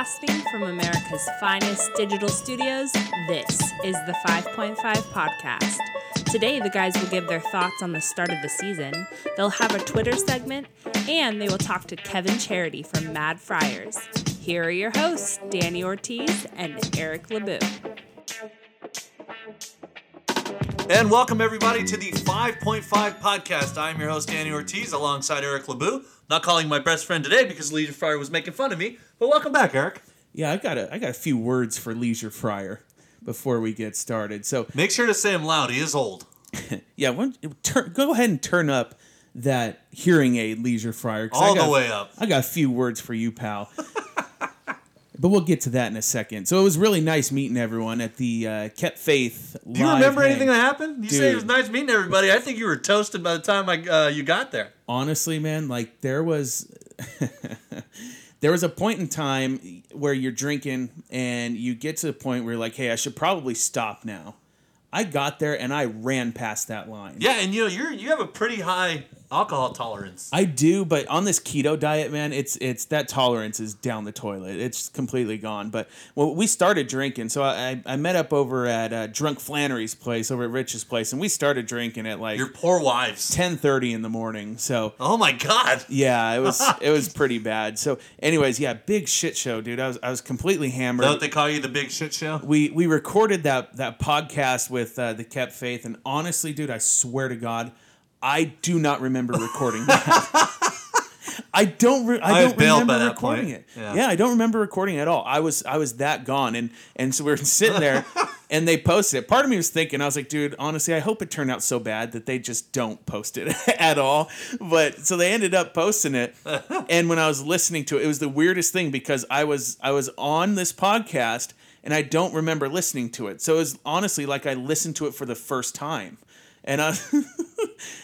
Broadcasting from America's finest digital studios, this is the 5.5 Podcast. Today, the guys will give their thoughts on the start of the season. They'll have a Twitter segment, and they will talk to Kevin Charity from Mad Friars. Here are your hosts, Danny Ortiz and Eric LeBeau. And welcome everybody to the 5.5 podcast. I'm your host Danny Ortiz alongside Eric LeBeau. Not calling my best friend today because Leisure Fryer was making fun of me, but welcome back, Eric. Yeah, I got a I got a few words for Leisure Fryer before we get started. So Make sure to say him loud. He is old. yeah, one, turn, go ahead and turn up that hearing aid, Leisure Fryer. 'cause I All the way up. I got a few words for you, pal. but we'll get to that in a second. So it was really nice meeting everyone at the uh, Kept Faith. Do you remember anything that happened? You say it was nice meeting everybody. I think you were toasted by the time I, uh, you got there. honestly, man, like there was there was a point in time where you're drinking and you get to the point where you're like, hey, I should probably stop now. I got there and I ran past that line. Yeah, and you know you're you have a pretty high alcohol tolerance. I do, but on this keto diet, man, it's it's that tolerance is down the toilet. It's completely gone. But well, we started drinking, so I I met up over at uh, Drunk Flannery's place over at Rich's place, and we started drinking at like Your poor wives. ten thirty in the morning. So Oh my god. Yeah, it was it was pretty bad. So, anyways, yeah, big shit show, dude. I was I was completely hammered. what they call you, the big shit show? we we recorded that that podcast with uh, the Kept Faith, and honestly, dude, I swear to God, I do not remember recording that. I don't. Re- I I don't remember that recording point. it. Yeah. Yeah. I don't remember recording it at all. I was I was that gone, and and so we were sitting there, and they posted it. Part of me was thinking, I was like, dude, honestly, I hope it turned out so bad that they just don't post it at all. But so they ended up posting it, and when I was listening to it, it was the weirdest thing because I was I was on this podcast and I don't remember listening to it. So it was honestly like I listened to it for the first time. And I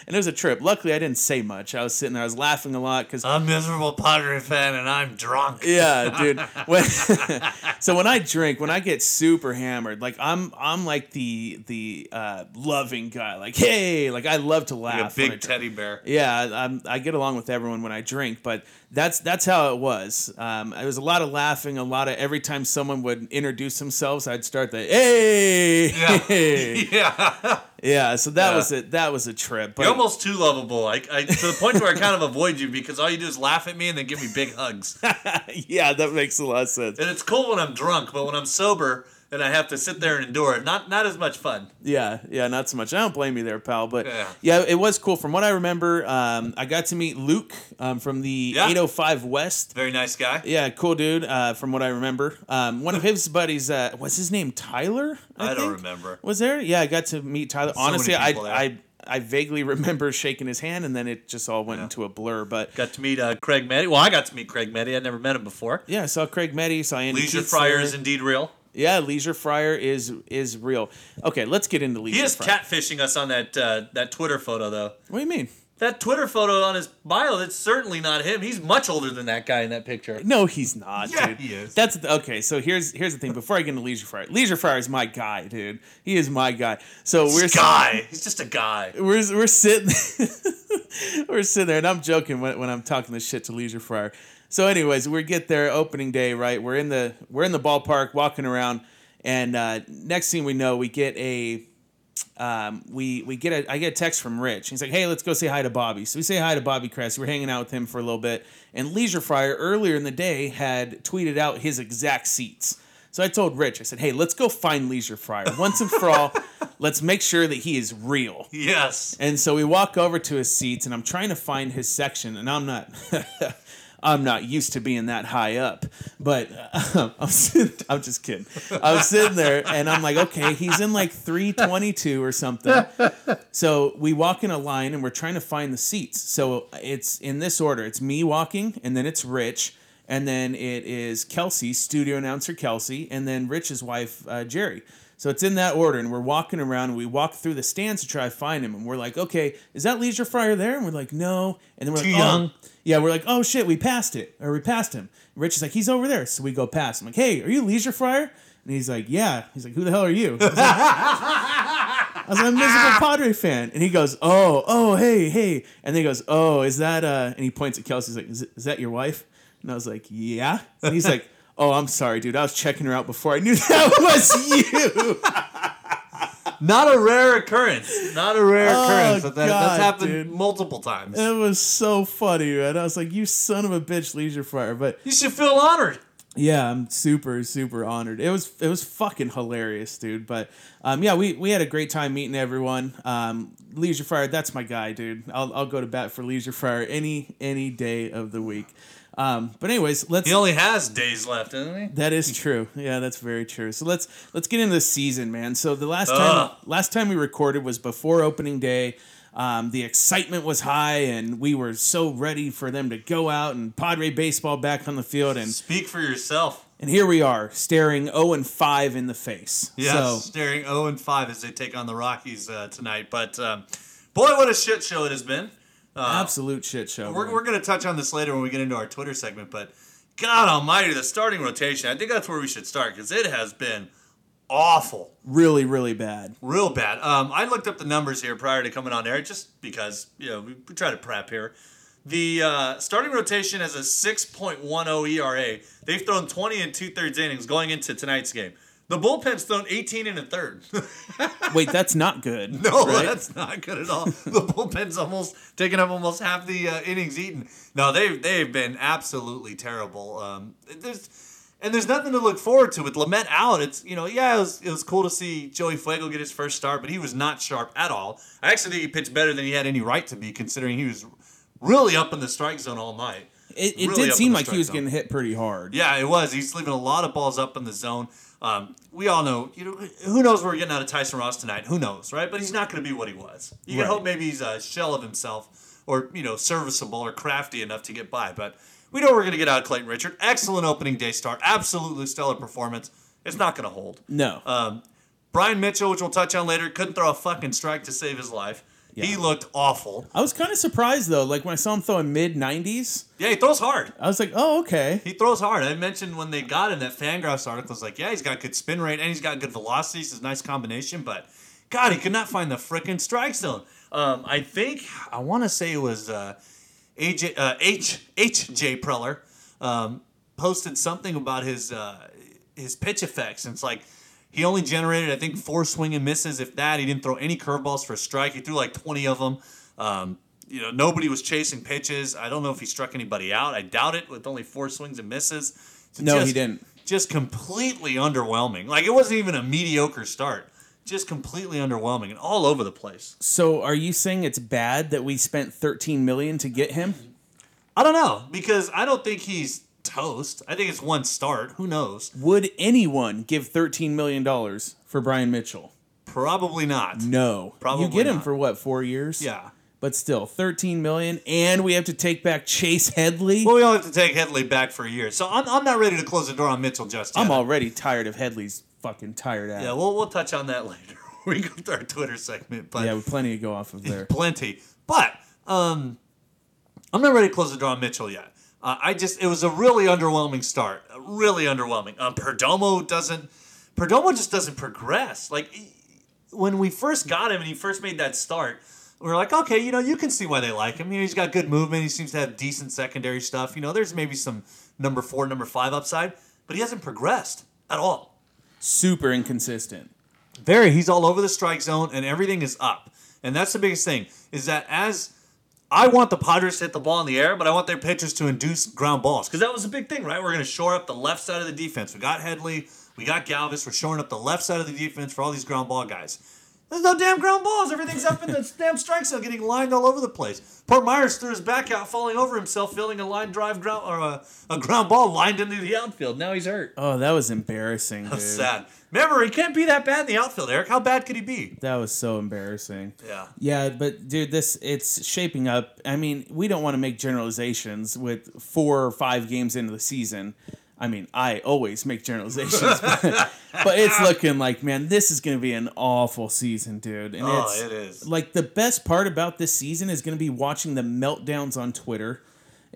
and it was a trip. Luckily, I didn't say much. I was sitting there, I was laughing a lot because I'm a miserable Padre fan and I'm drunk. yeah, dude. When, so when I drink, when I get super hammered, like I'm I'm like the the uh, loving guy. Like hey, like I love to laugh. Like a big teddy bear. Yeah, I- I'm, I get along with everyone when I drink, but that's that's how it was. Um, it was a lot of laughing, a lot of every time someone would introduce themselves, I'd start the hey, Yeah. yeah. yeah. So that Yeah. was it. That was a trip. But You're almost too lovable. I, I, to the point where I kind of avoid you because all you do is laugh at me and then give me big hugs. yeah, that makes a lot of sense. And it's cool when I'm drunk, but when I'm sober and I have to sit there and endure it, not not as much fun. Yeah, yeah, not so much. I don't blame you there, pal. But Yeah. yeah, it was cool. From what I remember, um, I got to meet Luke um, from the Yeah. 805 West. Very nice guy. Yeah, cool dude. Uh, from what I remember, um, one of his buddies uh, was his name Tyler. I, I don't remember. Was there? Yeah, I got to meet Tyler. So Honestly, I, there. I I vaguely remember shaking his hand, and then it just all went Yeah. into a blur. But Got to meet uh, Craig Meddy. Well, I got to meet Craig Meddy. I'd never met him before. yeah, I saw Craig Meddy. Saw Andy Leisure Keats Fryer there. is indeed real. Yeah, Leisure Fryer is is real. Okay, let's get into Leisure He is Fryer. catfishing us on that uh, that Twitter photo, though. What do you mean? That Twitter photo on his bio, that's certainly not him. He's much older than that guy in that picture. No, he's not, Yeah, dude. he is. That's okay. So here's here's the thing. Before I get into Leisure Fryer, Leisure Fryer is my guy, dude. He is my guy. So we're guy. He's just a guy. we're we're sitting we're sitting there, and I'm joking when, when I'm talking this shit to Leisure Fryer. So, anyways, we get there opening day, right? We're in the we're in the ballpark, walking around, and uh, next thing we know, we get a um, we we get a I get a text from Rich. He's like, "Hey, let's go say hi to Bobby." So we say hi to Bobby Cress. We're hanging out with him for a little bit, and Leisure Fryer earlier in the day had tweeted out his exact seats. So I told Rich, I said, "Hey, let's go find Leisure Fryer once and for all. Let's make sure that he is real." Yes. And so we walk over to his seats, and I'm trying to find his section, and I'm not, I'm not used to being that high up. But uh, I'm, sitting, I'm just kidding. I was sitting there, and I'm like, okay, he's in like 322 or something. So we walk in a line, and we're trying to find the seats. So it's in this order: it's me walking, and then it's Rich. and then it is Kelsey, studio announcer Kelsey, and then Rich's wife uh, Jerry. So it's in that order, and we're walking around. And we walk through the stands to try to find him, and we're like, "Okay, is that Leisure Fryer there?" And we're like, "No." And then we're Too like, young. "Oh." Yeah, we're like, "Oh shit, we passed it, or we passed him." And Rich is like, "He's over there." So we go past. I'm like, "Hey, are you Leisure Fryer?" And he's like, "Yeah." He's like, "Who the hell are you?" I was like, I was like, "I'm a miserable Padre fan," and he goes, "Oh, oh, hey, hey," and then he goes, "Oh, is that?" uh And he points at Kelsey. He's like, "Is, is that your wife?" And I was like, "Yeah." And he's like, "Oh, I'm sorry, dude. I was checking her out before I knew that was you." Not a rare occurrence. Not a rare Oh, occurrence. That, that- God, that's happened dude. multiple times. It was so funny, man. I was like, "You son of a bitch, Leisure Fryer," but You should feel honored. Yeah, I'm super super honored. It was it was fucking hilarious, dude. But um, yeah, we, we had a great time meeting everyone. Um, Leisure Fryer, that's my guy, dude. I'll, I'll go to bat for Leisure Fryer any any day of the week. Um, but anyways, let's. He only has days left, doesn't he? That is true. Yeah, that's very true. So let's let's get into the season, man. So the last Ugh. time last time we recorded was before opening day. Um, the excitement was high, and we were so ready for them to go out and Padre baseball back on the field. And Speak for yourself. and here we are, staring 0 and 5 in the face. Yes, So, staring 0 and 5 as they take on the Rockies uh, tonight. But um, boy, what a shit show it has been. Absolute shit show. We're, man. we're going to touch on this later when we get into our Twitter segment, but God Almighty, the starting rotation. I think that's where we should start because it has been awful, really, really bad. real bad. Um, I looked up the numbers here prior to coming on air just because you know we, we try to prep here. The uh, starting rotation has a 6.10 ERA. They've thrown 20 and two thirds innings going into tonight's game. The bullpen's thrown 18 and a third. Wait, that's not good. No, right? that's not good at all. the bullpen's almost taking up almost half the uh, innings eaten. No, they've they've been absolutely terrible. Um, there's and there's nothing to look forward to with Lamet out. It's you know yeah it was it was cool to see Joey Fuego get his first start, but he was not sharp at all. I actually think he pitched better than he had any right to be, considering he was really up in the strike zone all night. It, it really did seem like he was zone. getting hit pretty hard. Yeah, it was. He's leaving a lot of balls up in the zone. Um, we all know, you know, who knows what we're getting out of Tyson Ross tonight? Who knows, right? But he's not going to be what he was. You Right. can hope maybe he's a shell of himself, or you know, serviceable or crafty enough to get by. But we know we're going to get out of Clayton Richard. Excellent opening day start. Absolutely stellar performance. It's not going to hold. No. Um, Bryan Mitchell, which we'll touch on later, couldn't throw a fucking strike to save his life. He looked awful. I was kind of surprised though. Like when I saw him throwing mid 90s, Yeah, he throws hard. I was like, oh okay. He throws hard. I mentioned when they got him that Fangraphs article was like, yeah, he's got good spin rate and he's got good velocity. It's a nice combination, but God, he could not find the frickin' strike zone. Um, I think I want to say it was uh, AJ uh, H H J Preller um, posted something about his uh, his PITCHf/x, and it's like he only generated I think four swing and misses, if that. He didn't throw any curveballs for a strike. He threw like twenty of them. Um, you know, nobody was chasing pitches. I don't know if he struck anybody out. I doubt it with only four swings and misses. It's No, he didn't. Just completely underwhelming. Like it wasn't even a mediocre start. Just completely underwhelming and all over the place. So are you saying it's bad that we spent 13 million to get him? I don't know because I don't think he's I think it's one start. Who knows? Would anyone give 13 million dollars for Bryan Mitchell? Probably not. No. Probably You get him not. for what, 4 years? Yeah. But still, 13 million and we have to take back Chase Headley. Well, we only have to take Headley back for a year, so I'm, I'm not ready to close the door on Mitchell just yet. I'm already tired of Headley's fucking tired ass. Yeah, we'll we'll touch on that later. we go to our Twitter segment, but yeah, with plenty to go off of there. plenty. But um, I'm not ready to close the door on Mitchell yet. Uh, I just it was a really underwhelming start, really underwhelming. Um, Perdomo doesn't. Perdomo just doesn't progress. Like when we first got him and he first made that start, we were like, okay, you know, you can see why they like him. You know, he's got good movement. He seems to have decent secondary stuff. You know, there's maybe some number four, number five upside, but he hasn't progressed at all. Super inconsistent. Very. He's all over the strike zone, and everything is up. And that's the biggest thing is that as I want the Padres to hit the ball in the air, but I want their pitchers to induce ground balls because that was a big thing, right? We're going to shore up the left side of the defense. We got Headley, we got Galvis. We're shoring up the left side of the defense for all these ground ball guys. There's no damn ground balls. Everything's up in the damn strike zone, getting lined all over the place. Poor Myers threw his back out, falling over himself, fielding a line drive ground or a, a ground ball lined into the outfield. Now he's hurt. Oh, that was embarrassing. That's sad. Remember, he can't be that bad in the outfield, Eric. How bad could he be? That was so embarrassing. Yeah. Yeah, but dude, this it's shaping up. I mean, we don't want to make generalizations with four or five games into the season. I mean, I always make generalizations, but, but it's looking like, man, this is going to be an awful season, dude. And Oh, it's it is. like the best part about this season is going to be watching the meltdowns on Twitter.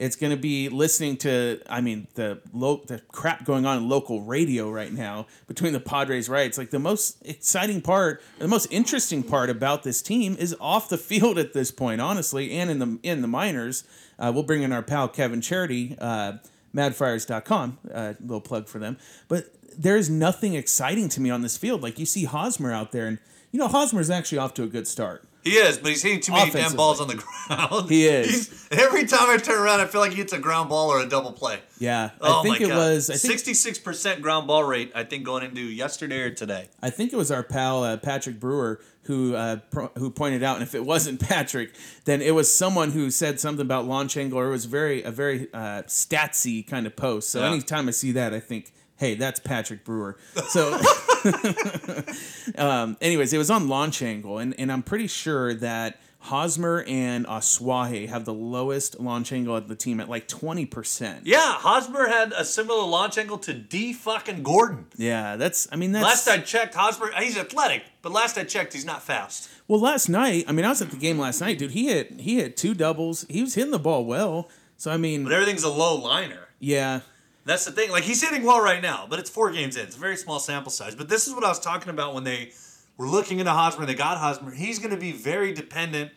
It's going to be listening to, I mean, the lo- the crap going on in local radio right now between the Padres rights. Like the most exciting part, the most interesting part about this team is off the field at this point, honestly, and in the in the minors. Uh, we'll bring in our pal Kevin Charity, uh, MadFriars.com, uh, little plug for them. But there's nothing exciting to me on this field. Like you see Hosmer out there, and you know Hosmer's actually off to a good start. He is, but he's hitting too many damn balls on the ground. He is. He's- every time I turn around, I feel like he hits a ground ball or a double play. Yeah, Oh I think my it God. was. 66% ground ball rate, I think, going into yesterday or today. I think it was our pal uh, Patrick Brewer who uh, pro- who pointed out, and if it wasn't Patrick, then it was someone who said something about launch angle, or it was very a very uh, statsy kind of post. So Yeah. anytime I see that, I think, hey, that's Patrick Brewer. So, um, anyways, it was on launch angle, and and I'm pretty sure that. Hosmer and Asuaje have the lowest launch angle of the team at like 20%. Yeah, Hosmer had a similar launch angle to Dee fucking Gordon. Yeah, that's, I mean, that's. Last I checked, Hosmer, he's athletic, but last I checked, he's not fast. Well, last night, I mean, I was at the game last night, dude. He hit he hit two doubles. He was hitting the ball well. So I mean, But everything's a low liner. yeah, That's the thing. Like he's hitting well right now, but it's four games in. It's a very small sample size. But this is what I was talking about when they were looking into Hosmer. And they got Hosmer. He's going to be very dependent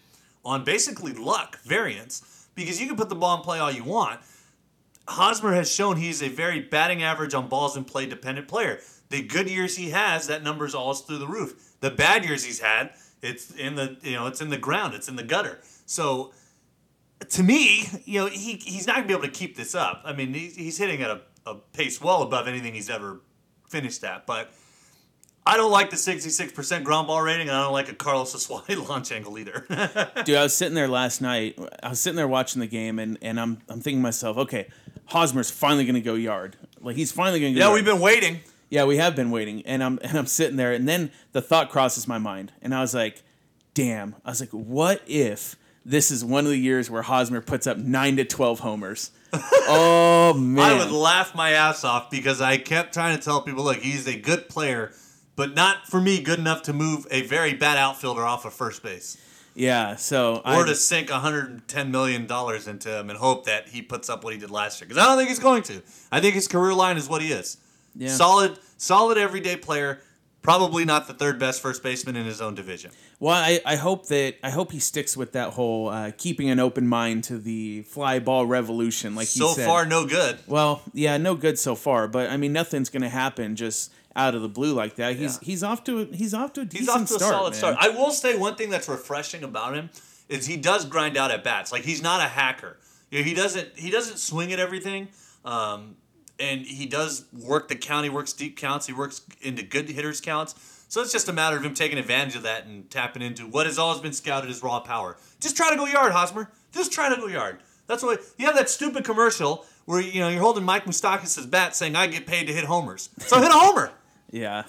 on basically luck, variance, because you can put the ball in play all you want. Hosmer has shown he's a very batting average on balls in play dependent player. The good years he has, that number's always through the roof. The bad years he's had, it's in the you know it's in the ground, it's in the gutter. So to me, you know, he he's not gonna be able to keep this up. I mean, he's, he's hitting at a, a pace well above anything he's ever finished at. But I don't like the 66% ground ball rating, and I don't like a Carlos Asuaje launch angle either. dude. I was sitting there last night. I was sitting there watching the game, and and I'm I'm thinking to myself, okay, Hosmer's finally gonna go yard. Like he's finally gonna go. yeah, yard. we've been waiting. Yeah, we have been waiting, and I'm and I'm sitting there, and then the thought crosses my mind, and I was like, "Damn!" I was like, "What if this is one of the years where Hosmer puts up nine to twelve homers?" oh man! I would laugh my ass off because I kept trying to tell people, look, he's a good player, but not for me good enough to move a very bad outfielder off of first base. yeah, so Or I, to sink $110 million into him and hope that he puts up what he did last year. Because I don't think he's going to. I think his career line is what he is. Yeah. Solid, solid everyday player. Probably not the third best first baseman in his own division. Well, I, I hope that I hope he sticks with that whole uh, keeping an open mind to the fly ball revolution, like So he said. far, no good. well, yeah, no good so far, but I mean, nothing's gonna happen just out of the blue like that. He's Yeah. he's off to a, he's off to a decent start. He's off to a solid man. start. I will say one thing that's refreshing about him is he does grind out at bats. Like he's not a hacker. You know, he doesn't he doesn't swing at everything. Um, and he does work the count. He works deep counts. He works into good hitters counts. So it's just a matter of him taking advantage of that and tapping into what has always been scouted as raw power. Just try to go yard, Hosmer. Just try to go yard. That's what you have that stupid commercial where you know you're holding Mike Moustakas' bat saying I get paid to hit homers. So hit a homer. Yeah,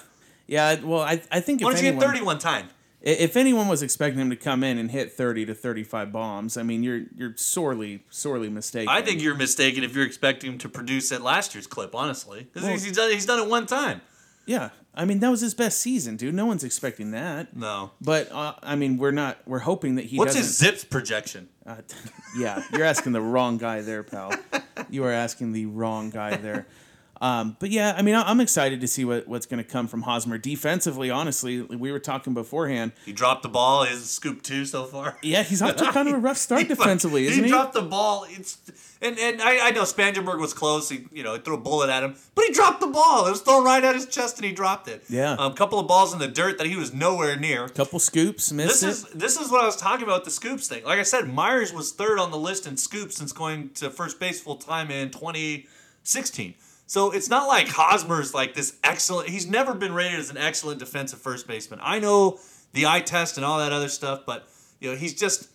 yeah. Well, I I think if Why don't you hit anyone, 30 one time? If anyone was expecting him to come in and hit thirty to thirty five bombs, I mean, you're you're sorely sorely mistaken. I think you're mistaken if you're expecting him to produce at last year's clip, honestly, Well- he's, he's done he's done it one time. Yeah, I mean that was his best season, dude. No one's expecting that. No. But uh, I mean, we're not. We're hoping that he What's his Zips projection? Uh, yeah, you're asking the wrong guy there, pal. You are asking the wrong guy there. Um, but yeah, I mean, I'm excited to see what, what's going to come from Hosmer defensively. Honestly, we were talking beforehand. He dropped the ball. His scoop two so far. Yeah, he's off to kind of a rough start He- defensively, isn't he he? dropped the ball. It's and and I, I know Spangenberg was close. He you know he threw a bullet at him, but he dropped the ball. It was thrown right at his chest, and he dropped it. Yeah. a couple of balls in the dirt that he was nowhere near. Couple scoops, missed This it. is this is what I was talking about the scoops thing. Like I said, Myers was third on the list in scoops since going to first base full time in 2016. So it's not like Hosmer's like this excellent. He's never been rated as an excellent defensive first baseman. I know the eye test and all that other stuff, but you know, he's just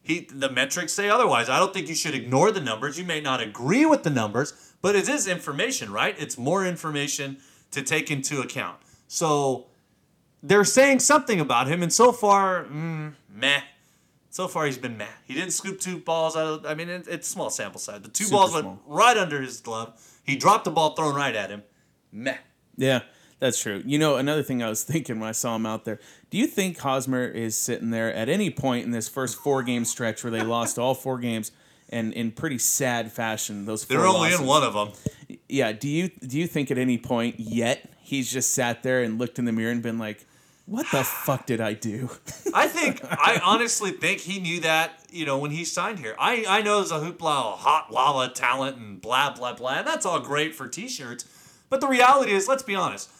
he the metrics say otherwise. I don't think you should ignore the numbers. You may not agree with the numbers, but it is information, right? It's more information to take into account. So they're saying something about him, and so far, mm, meh. So far, he's been meh. He didn't scoop two balls out of. I mean, it, it's small sample size. The two Super balls small. went right under his glove. He dropped the ball thrown right at him. Meh. Yeah, that's true. You know, another thing I was thinking when I saw him out there, do you think Hosmer is sitting there at any point in this first four game stretch where they lost all four games and in pretty sad fashion? Those four They're only losses? in one of them. Yeah. Do you do you think at any point yet he's just sat there and looked in the mirror and been like, "What the fuck did I do?" I think I honestly think he knew that you know when he signed here. I I know there's a hoopla, hot lava talent, and blah blah blah, and that's all great for t-shirts. But the reality is, let's be honest.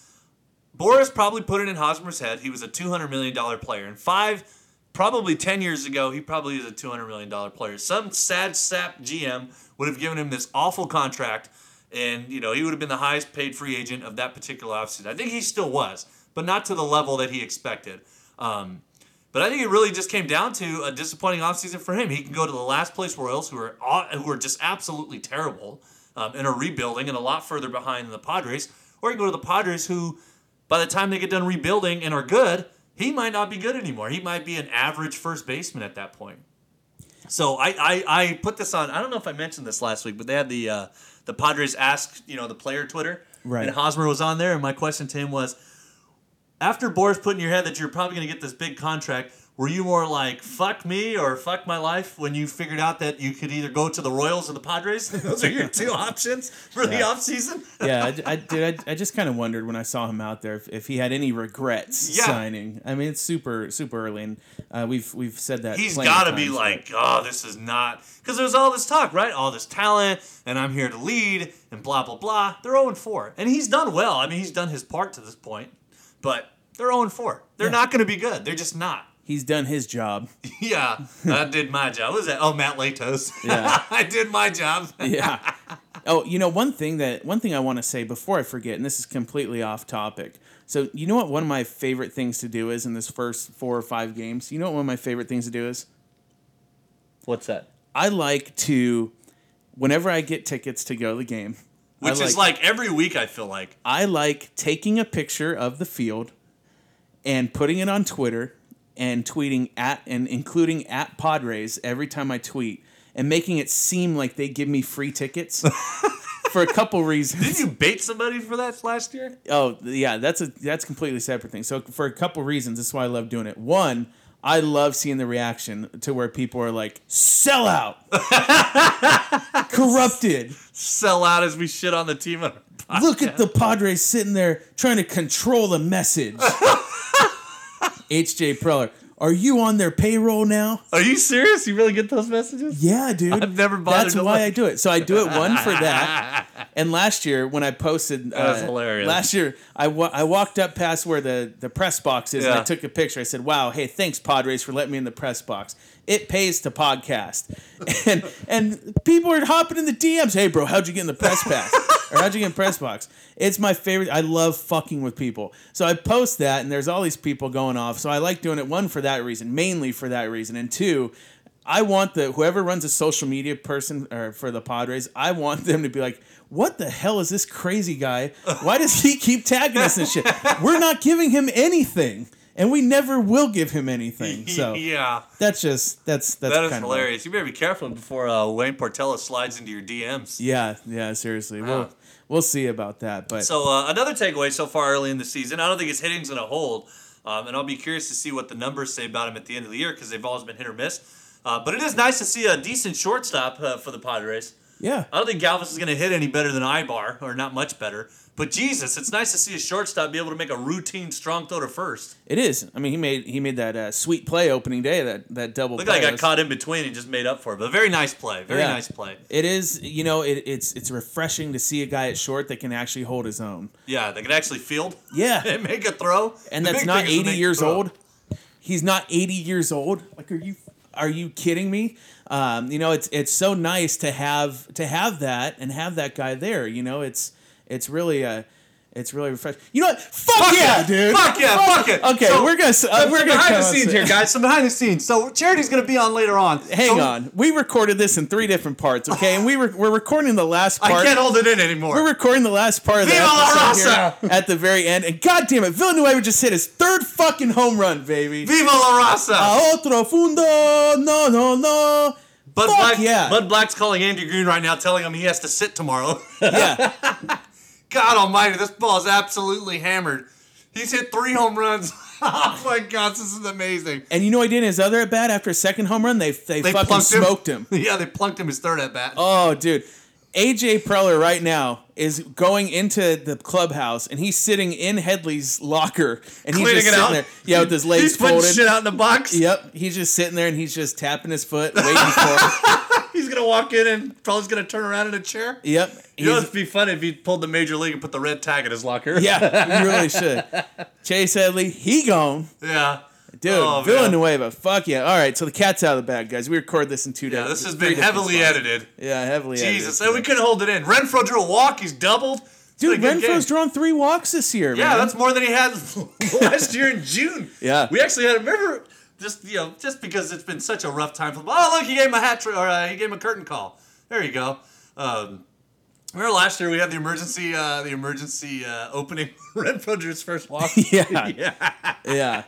Boras probably put it in Hosmer's head. He was a two hundred million dollar player, and five, probably ten years ago, he probably is a two hundred million dollar player. Some sad sap GM would have given him this awful contract, and you know he would have been the highest paid free agent of that particular offseason. I think he still was, but not to the level that he expected. Um, but I think it really just came down to a disappointing offseason for him. He can go to the last place Royals, who are who are just absolutely terrible um, and are rebuilding and a lot further behind than the Padres, or he can go to the Padres, who by the time they get done rebuilding and are good, he might not be good anymore. He might be an average first baseman at that point. So I, I, I put this on. I don't know if I mentioned this last week, but they had the uh, the Padres ask you know the player Twitter, Right. And Hosmer was on there, and my question to him was, after Boras put in your head that you're probably going to get this big contract, were you more like fuck me or fuck my life when you figured out that you could either go to the Royals or the Padres? Those are your two options for the offseason. yeah, I, I did. I, I just kind of wondered when I saw him out there if, if he had any regrets Yeah. signing. I mean, it's super super early, and uh, we've we've said that. He's got to be like, oh, this is not because there's all this talk, right? All this talent, and I'm here to lead, and blah blah blah. They're 0 4, and he's done well. I mean, he's done his part to this point, but they're 0 4. They're Yeah. not going to be good. They're just not. he's done his job. Yeah, I did my job. What was that? Oh, Matt Latos. Yeah. I did my job. yeah. Oh, you know one thing that one thing I want to say before I forget, and this is completely off topic. So you know what one of my favorite things to do is in this first four or five games. You know what one of my favorite things to do is. What's that? I like to, whenever I get tickets to go to the game, Which is like every week. I feel like. I like taking a picture of the field and putting it on Twitter and tweeting at and including at Padres every time I tweet and making it seem like they give me free tickets for a couple reasons. Didn't you bait somebody for that last year? Oh yeah, that's a that's completely separate thing. So for a couple reasons, that's why I love doing it. One, I love seeing the reaction to where people are like, "Sell out, corrupted." Sell out as we shit on the team. on our Look at the Padres sitting there trying to control the message. HJ Preller, are you on their payroll now? Are you serious? You really get those messages? Yeah, dude. I've never bothered That's why look. I do it. So I do it one for that. And last year when I posted, uh, That's hilarious. Last year I wa- I walked up past where the the press box is and I took a picture. I said, "Wow, hey, thanks Padres for letting me in the press box. It pays to podcast." And and people are hopping in the DMs. Hey, bro, how'd you get in the press pass? or how'd you get in press box? It's my favorite. I love fucking with people. So I post that, and there's all these people going off. So I like doing it. One for that reason, mainly for that reason, and two. I want the whoever runs a social media person or for the Padres, I want them to be like, "What the hell is this crazy guy? Why does he keep tagging us and shit? We're not giving him anything, and we never will give him anything." So yeah, that's just that's that's that is kind of hilarious. You better be careful before uh, Wayne Partello slides into your DMs. Yeah, yeah, seriously, Wow. we'll we'll see about that. But So uh, another takeaway so far early in the season, I don't think his hitting's going to hold, um, and I'll be curious to see what the numbers say about him at the end of the year because they've always been hit or miss. Uh, but it is nice to see a decent shortstop uh, for the Padres. yeah, I don't think Galvis is going to hit any better than Aybar, or not much better. But Jesus, it's nice to see a shortstop be able to make a routine strong throw to first. it is. I mean, he made he made that uh, sweet play opening day that that double. Looked play. like I got caught in between and just made up for it. But a very nice play. Very Yeah. nice play. It is, you know, it, it's it's refreshing to see a guy at short that can actually hold his own. Yeah, they can actually field Yeah, and make a throw. and The that's not thing is to 80 years old. He's not 80 years old. Like, are you are you kidding me? Um, you know, it's it's so nice to have to have that and have that guy there. You know, it's it's really a It's really refreshing. You know what? Fuck, yeah, dude. Fuck yeah, fuck it. Okay, So- we're gonna uh, so we're gonna behind the scenes here, guys. Some behind the scenes. So Charity's gonna be on later on. Hang So on. We recorded this in three different parts, okay? And we were we're recording the last part. I can't hold it in anymore. We're recording the last part of the Viva la episode raza! here at the very end, and God damn it, Villanueva just hit his third fucking home run, baby. Viva la raza! A otro fundo, no, no, no. Bud Fuck Black, yeah. Bud Black's calling Andy Green right now, telling him he has to sit tomorrow. Yeah, God Almighty, this ball is absolutely hammered. He's hit three home runs. oh my God, this is amazing. and you know what he did in his other at bat after his second home run? They they, They fucking plunked him. smoked him. yeah, they plunked him his third at bat. Oh, dude. AJ Preller right now is going into the clubhouse and he's sitting in Headley's locker and he's Cleaning just it sitting out. there. Yeah, with his legs He's putting folded. shit out in the box. Yep, he's just sitting there and he's just tapping his foot, waiting for. He's gonna walk in and probably gonna turn around in a chair. Yep. You know, it'd be funny if he pulled the major league and put the red tag in his locker. yeah, you really should. Chase Headley, he gone. yeah. Dude, Oh, man. Villanueva, fuck yeah. All right, so the cat's out of the bag, guys. We record this in two days. Yeah, this has been heavily edited. Yeah, heavily Jesus, edited. and we couldn't hold it in. Renfroe drew a walk. He's doubled. Dude, been a good Renfroe's drawn three walks this year, Yeah, man. that's more than he had last year in June. Yeah. we actually had. Remember, just you know, just because it's been such a rough time for. them. Oh, look, he gave him a hat trick, or uh, he gave him a curtain call. There you go. Um, remember last year we had the emergency, uh, the emergency uh, opening. Red his first walk. Yeah. yeah. Yeah.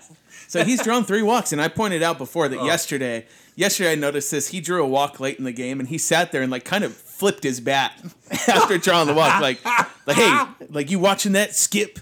So he's drawn three walks, and I pointed out before Oh. that yesterday. Yesterday I noticed this. He drew a walk late in the game, and he sat there and like kind of flipped his bat after drawing the walk. Like, like hey, like you watching that skip?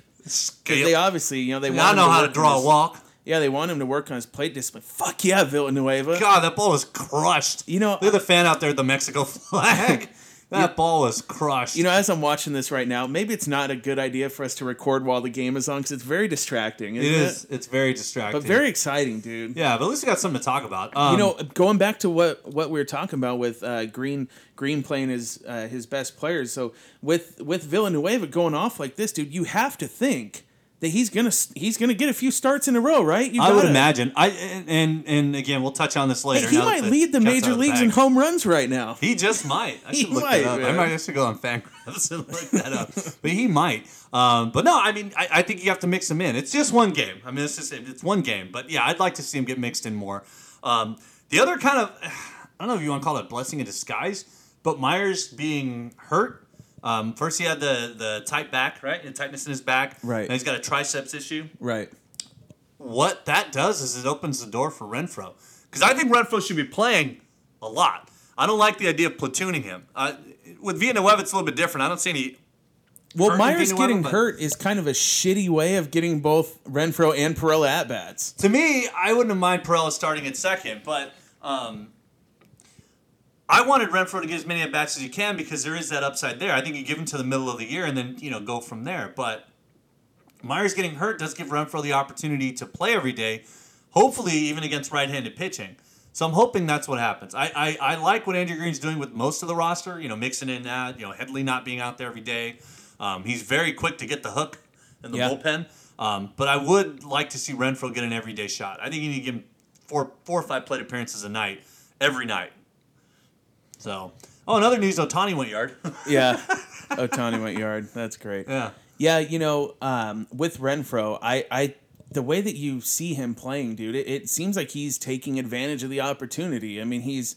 They obviously, you know, they want. I know how to draw a walk. Yeah, they want him to work on his plate discipline. Fuck yeah, Villanueva. God, that ball was crushed. You know- look at the fan out there with the Mexico flag. that ball was crushed. You know, as I'm watching this right now, maybe it's not a good idea for us to record while the game is on because it's very distracting. it is. It's very distracting. but very exciting, dude. Yeah, but at least we got something to talk about. Um, you know, going back to what what we were talking about with uh, Green Green playing his uh, his best players. So with with Villanueva going off like this, dude, you have to think that he's gonna he's gonna get a few starts in a row, right? You I would imagine. I and, and and again, we'll touch on this Hey, later. he now might lead the major the leagues in home runs right now. He just might. I He should look might, that up. I man. might have to go on Fangraphs and look that up. but he might. Um, but no, I mean, I, I think you have to mix him in. It's just one game. I mean, it's just it's one game. But yeah, I'd like to see him get mixed in more. Um, the other kind of, I don't know if you want to call it a blessing in disguise, but Myers being hurt. Um, first, he had the the tight back, right, and tightness in his back. Right. And he's got a triceps issue Right. what that does is it opens the door for Renfroe. Because I think Renfroe should be playing a lot. I don't like the idea of platooning him. Uh, with Villanueva, it's a little bit different. I don't see any. Well, Myers getting but- hurt is kind of a shitty way of getting both Renfroe and Pirela at bats. To me, I wouldn't have mind Pirela starting at second, but um, I wanted Renfroe to get as many at bats as you can because there is that upside there. I think you give him to the middle of the year and then you know go from there. But Myers getting hurt does give Renfroe the opportunity to play every day, hopefully even against right-handed pitching. So I'm hoping that's what happens. I, I, I like what Andrew Green's doing with most of the roster. You know, mixing in that. You know, Headley not being out there every day. Um, he's very quick to get the hook in the Yeah. bullpen. Um, but I would like to see Renfroe get an everyday shot. I think you need to give him four four or five plate appearances a night, every night. So, oh, another news: Ohtani went yard. Yeah. Ohtani went yard. That's great. yeah. Yeah, you know, um, with Renfroe, I, I, the way that you see him playing, dude, it, it seems like he's taking advantage of the opportunity. I mean, he's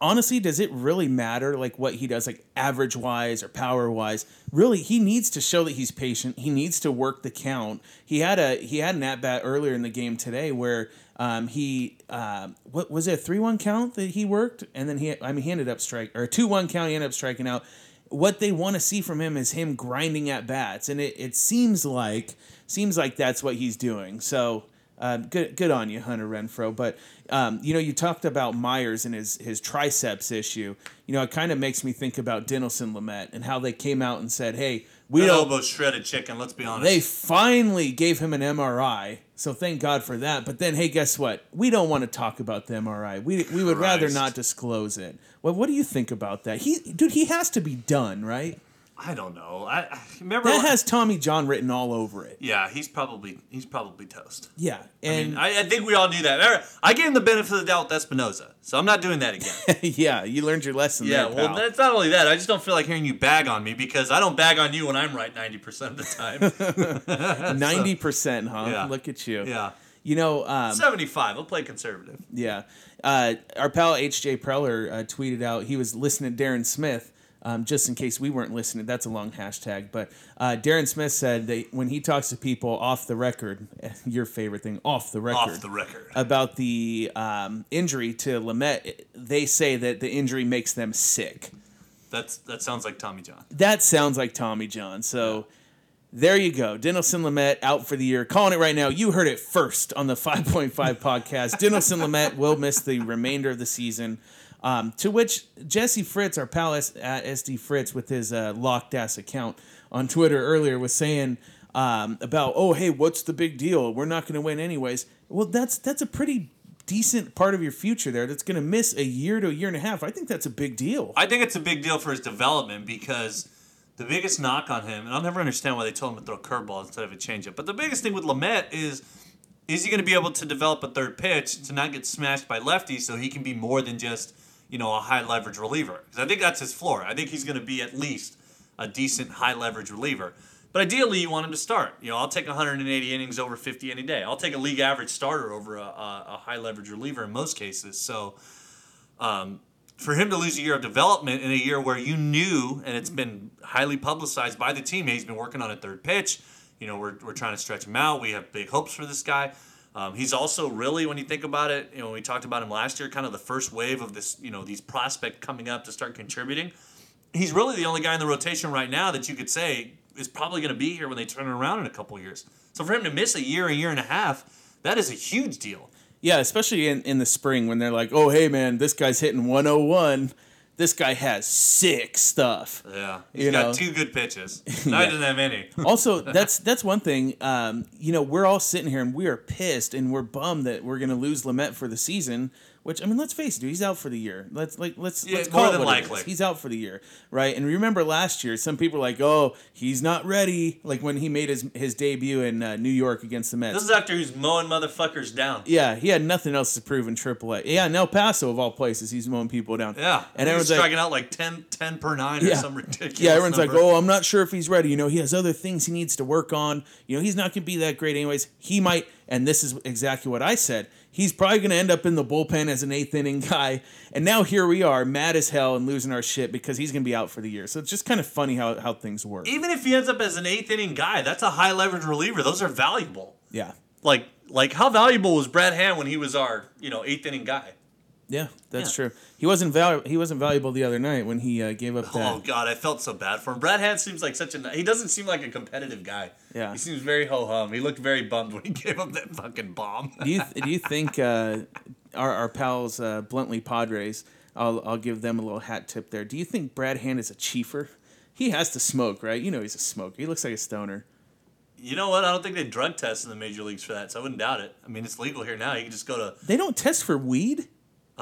honestly, does it really matter like what he does, like average wise or power wise? Really, he needs to show that he's patient. He needs to work the count. He had a he had an at bat earlier in the game today where um, he um, what was it a three one count that he worked, and then he I mean he ended up strike or a two one count. He ended up striking out what they want to see from him is him grinding at bats, and it, it seems like seems like that's what he's doing. So uh, good good on you, Hunter Renfroe. But um, you know, you talked about Myers and his his triceps issue. You know, it kind of makes me think about Dinelson Lamet and how they came out and said, "Hey, we That don't." elbow shredded chicken. Let's be honest. They finally gave him an MRI, so thank God for that. But then, hey, guess what? We don't want to talk about the MRI. We we would rather not disclose it. Well, what do you think about that? He, dude, he has to be done, right? I don't know. I, I remember That has Tommy John written all over it. Yeah, he's probably he's probably toast. Yeah, I and mean, I, I think we all knew that. I gave him the benefit of the doubt with Espinoza, so I'm not doing that again. yeah, you learned your lesson. yeah, there, well, that's not only that. I just don't feel like hearing you bag on me because I don't bag on you when I'm right 90% of the time. ninety percent, huh? Yeah. Look at you. yeah. You know, um, 75. I'll play conservative. Yeah. Uh, our pal H.J. Preller uh, tweeted out he was listening to Darren Smith. Um, just in case we weren't listening, that's a long hashtag. But uh, Darren Smith said that when he talks to people off the record, your favorite thing, off the record, Off the record. about the um, injury to Lamet, they say that the injury makes them sick. That's That sounds like Tommy John. That sounds like Tommy John. So there you go. Dinelson Lamet out for the year. Calling it right now. You heard it first on the 5.5 podcast. Dinelson Lamet will miss the remainder of the season. Um, to which Jesse Fritz, our pal S- at SD Fritz, with his uh, locked ass account on Twitter earlier, was saying um, about, oh, hey, what's the big deal? We're not going to win anyways. Well, that's that's a pretty decent part of your future there that's going to miss a year to a year and a half. I think that's a big deal. I think it's a big deal for his development because the biggest knock on him, and I'll never understand why they told him to throw a curveball instead of a changeup. But the biggest thing with Lamet is, is he going to be able to develop a third pitch to not get smashed by lefties, so he can be more than just you know a high leverage reliever? Because I think that's his floor. I think he's going to be at least a decent high leverage reliever. But ideally, you want him to start. You know, I'll take 180 innings over 50 any day. I'll take a league average starter over a, a, a high leverage reliever in most cases. So um, for him to lose a year of development in a year where you knew, and it's been highly publicized by the team, he's been working on a third pitch. You know, we're, we're trying to stretch him out. We have big hopes for this guy. Um, he's also really, when you think about it, you know, we talked about him last year, kind of the first wave of this, you know, these prospects coming up to start contributing. He's really the only guy in the rotation right now that you could say is probably going to be here when they turn it around in a couple years. So for him to miss a year, a year and a half, that is a huge deal. Yeah, especially in, in the spring when they're like, oh, hey, man, this guy's hitting 101. This guy has sick stuff. Yeah, he's You got know. two good pitches. Now he doesn't have any. also, that's that's one thing. Um, you know, we're all sitting here and we are pissed and we're bummed that we're gonna lose Lamet for the season. Which I mean, let's face it, dude, he's out for the year. Let's like let's Yeah, let's more call it than likely. He's out for the year, right? And remember last year, some people were like, "Oh, he's not ready." Like when he made his his debut in uh, New York against the Mets. This is after he's mowing motherfuckers down. yeah, he had nothing else to prove in AAA. Yeah, in El Paso of all places, he's mowing people down. Yeah, and everyone's was like, striking out like 10, 10 per nine or some ridiculous. Yeah, everyone's number. like, oh, I'm not sure if he's ready. You know, he has other things he needs to work on. You know, he's not going to be that great anyways. He might, and this is exactly what I said. He's probably going to end up in the bullpen as an eighth inning guy. And now here we are, mad as hell and losing our shit because he's going to be out for the year. So it's just kind of funny how, how things work. even if he ends up as an eighth inning guy, that's a high leverage reliever. Those are valuable. Yeah. Like, like how valuable was Brad Hand when he was our you know eighth inning guy? Yeah, that's Yeah. true. He wasn't val- he wasn't valuable the other night when he uh, gave up that. Oh God, I felt so bad for him. Brad Hand seems like such a he doesn't seem like a competitive guy. Yeah. he seems very ho hum. He looked very bummed when he gave up that fucking bomb. do you do you think uh, our our pals uh, bluntly Padres? I'll I'll give them a little hat tip there. Do you think Brad Hand is a chiefer? He has to smoke, right? You know he's a smoker. He looks like a stoner. You know what? I don't think they drug test in the major leagues for that, so I wouldn't doubt it. I mean, it's legal here now. You can just go to. They don't test for weed,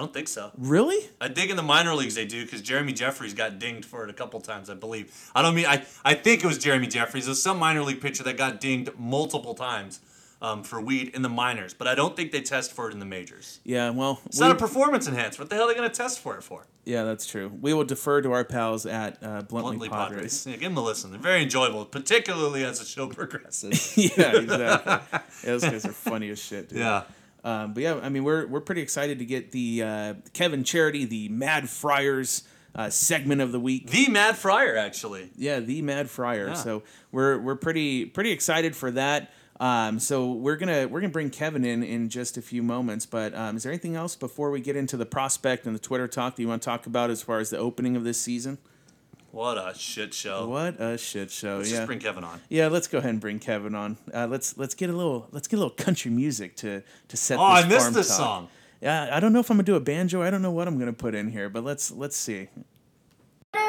I don't think so. really? I think in the minor leagues they do because Jeremy Jeffress got dinged for it a couple times, I believe. I don't mean I. I think it was Jeremy Jeffress. It was some minor league pitcher that got dinged multiple times um, for weed in the minors, but I don't think they test for it in the majors. Yeah. Well, It's we- not a performance enhancer. What the hell are they going to test for it for? yeah, that's true. We will defer to our pals at uh, bluntly, Bluntly Padres. Padres. Yeah, give them a listen. They're very enjoyable, particularly as the show progresses. yeah, exactly. yeah, those guys are funny as shit, dude. yeah. Um, but yeah, I mean, we're we're pretty excited to get the uh, Kevin Charity, the Mad Friars uh, segment of the week. The Mad Friar, actually. Yeah, the Mad Friar. Yeah. So we're we're pretty pretty excited for that. Um, so we're gonna we're gonna bring Kevin in in just a few moments. But um, is there anything else before we get into the prospect and the Twitter talk that you want to talk about as far as the opening of this season? What a shit show. What a shit show! Let's yeah, just bring Kevin on. yeah. Let's go ahead and bring Kevin on. Uh, let's let's get a little let's get a little country music to to set. Oh, this I missed farm this talk. song. Yeah, I don't know if I'm gonna do a banjo. I don't know what I'm gonna put in here, but let's let's see. All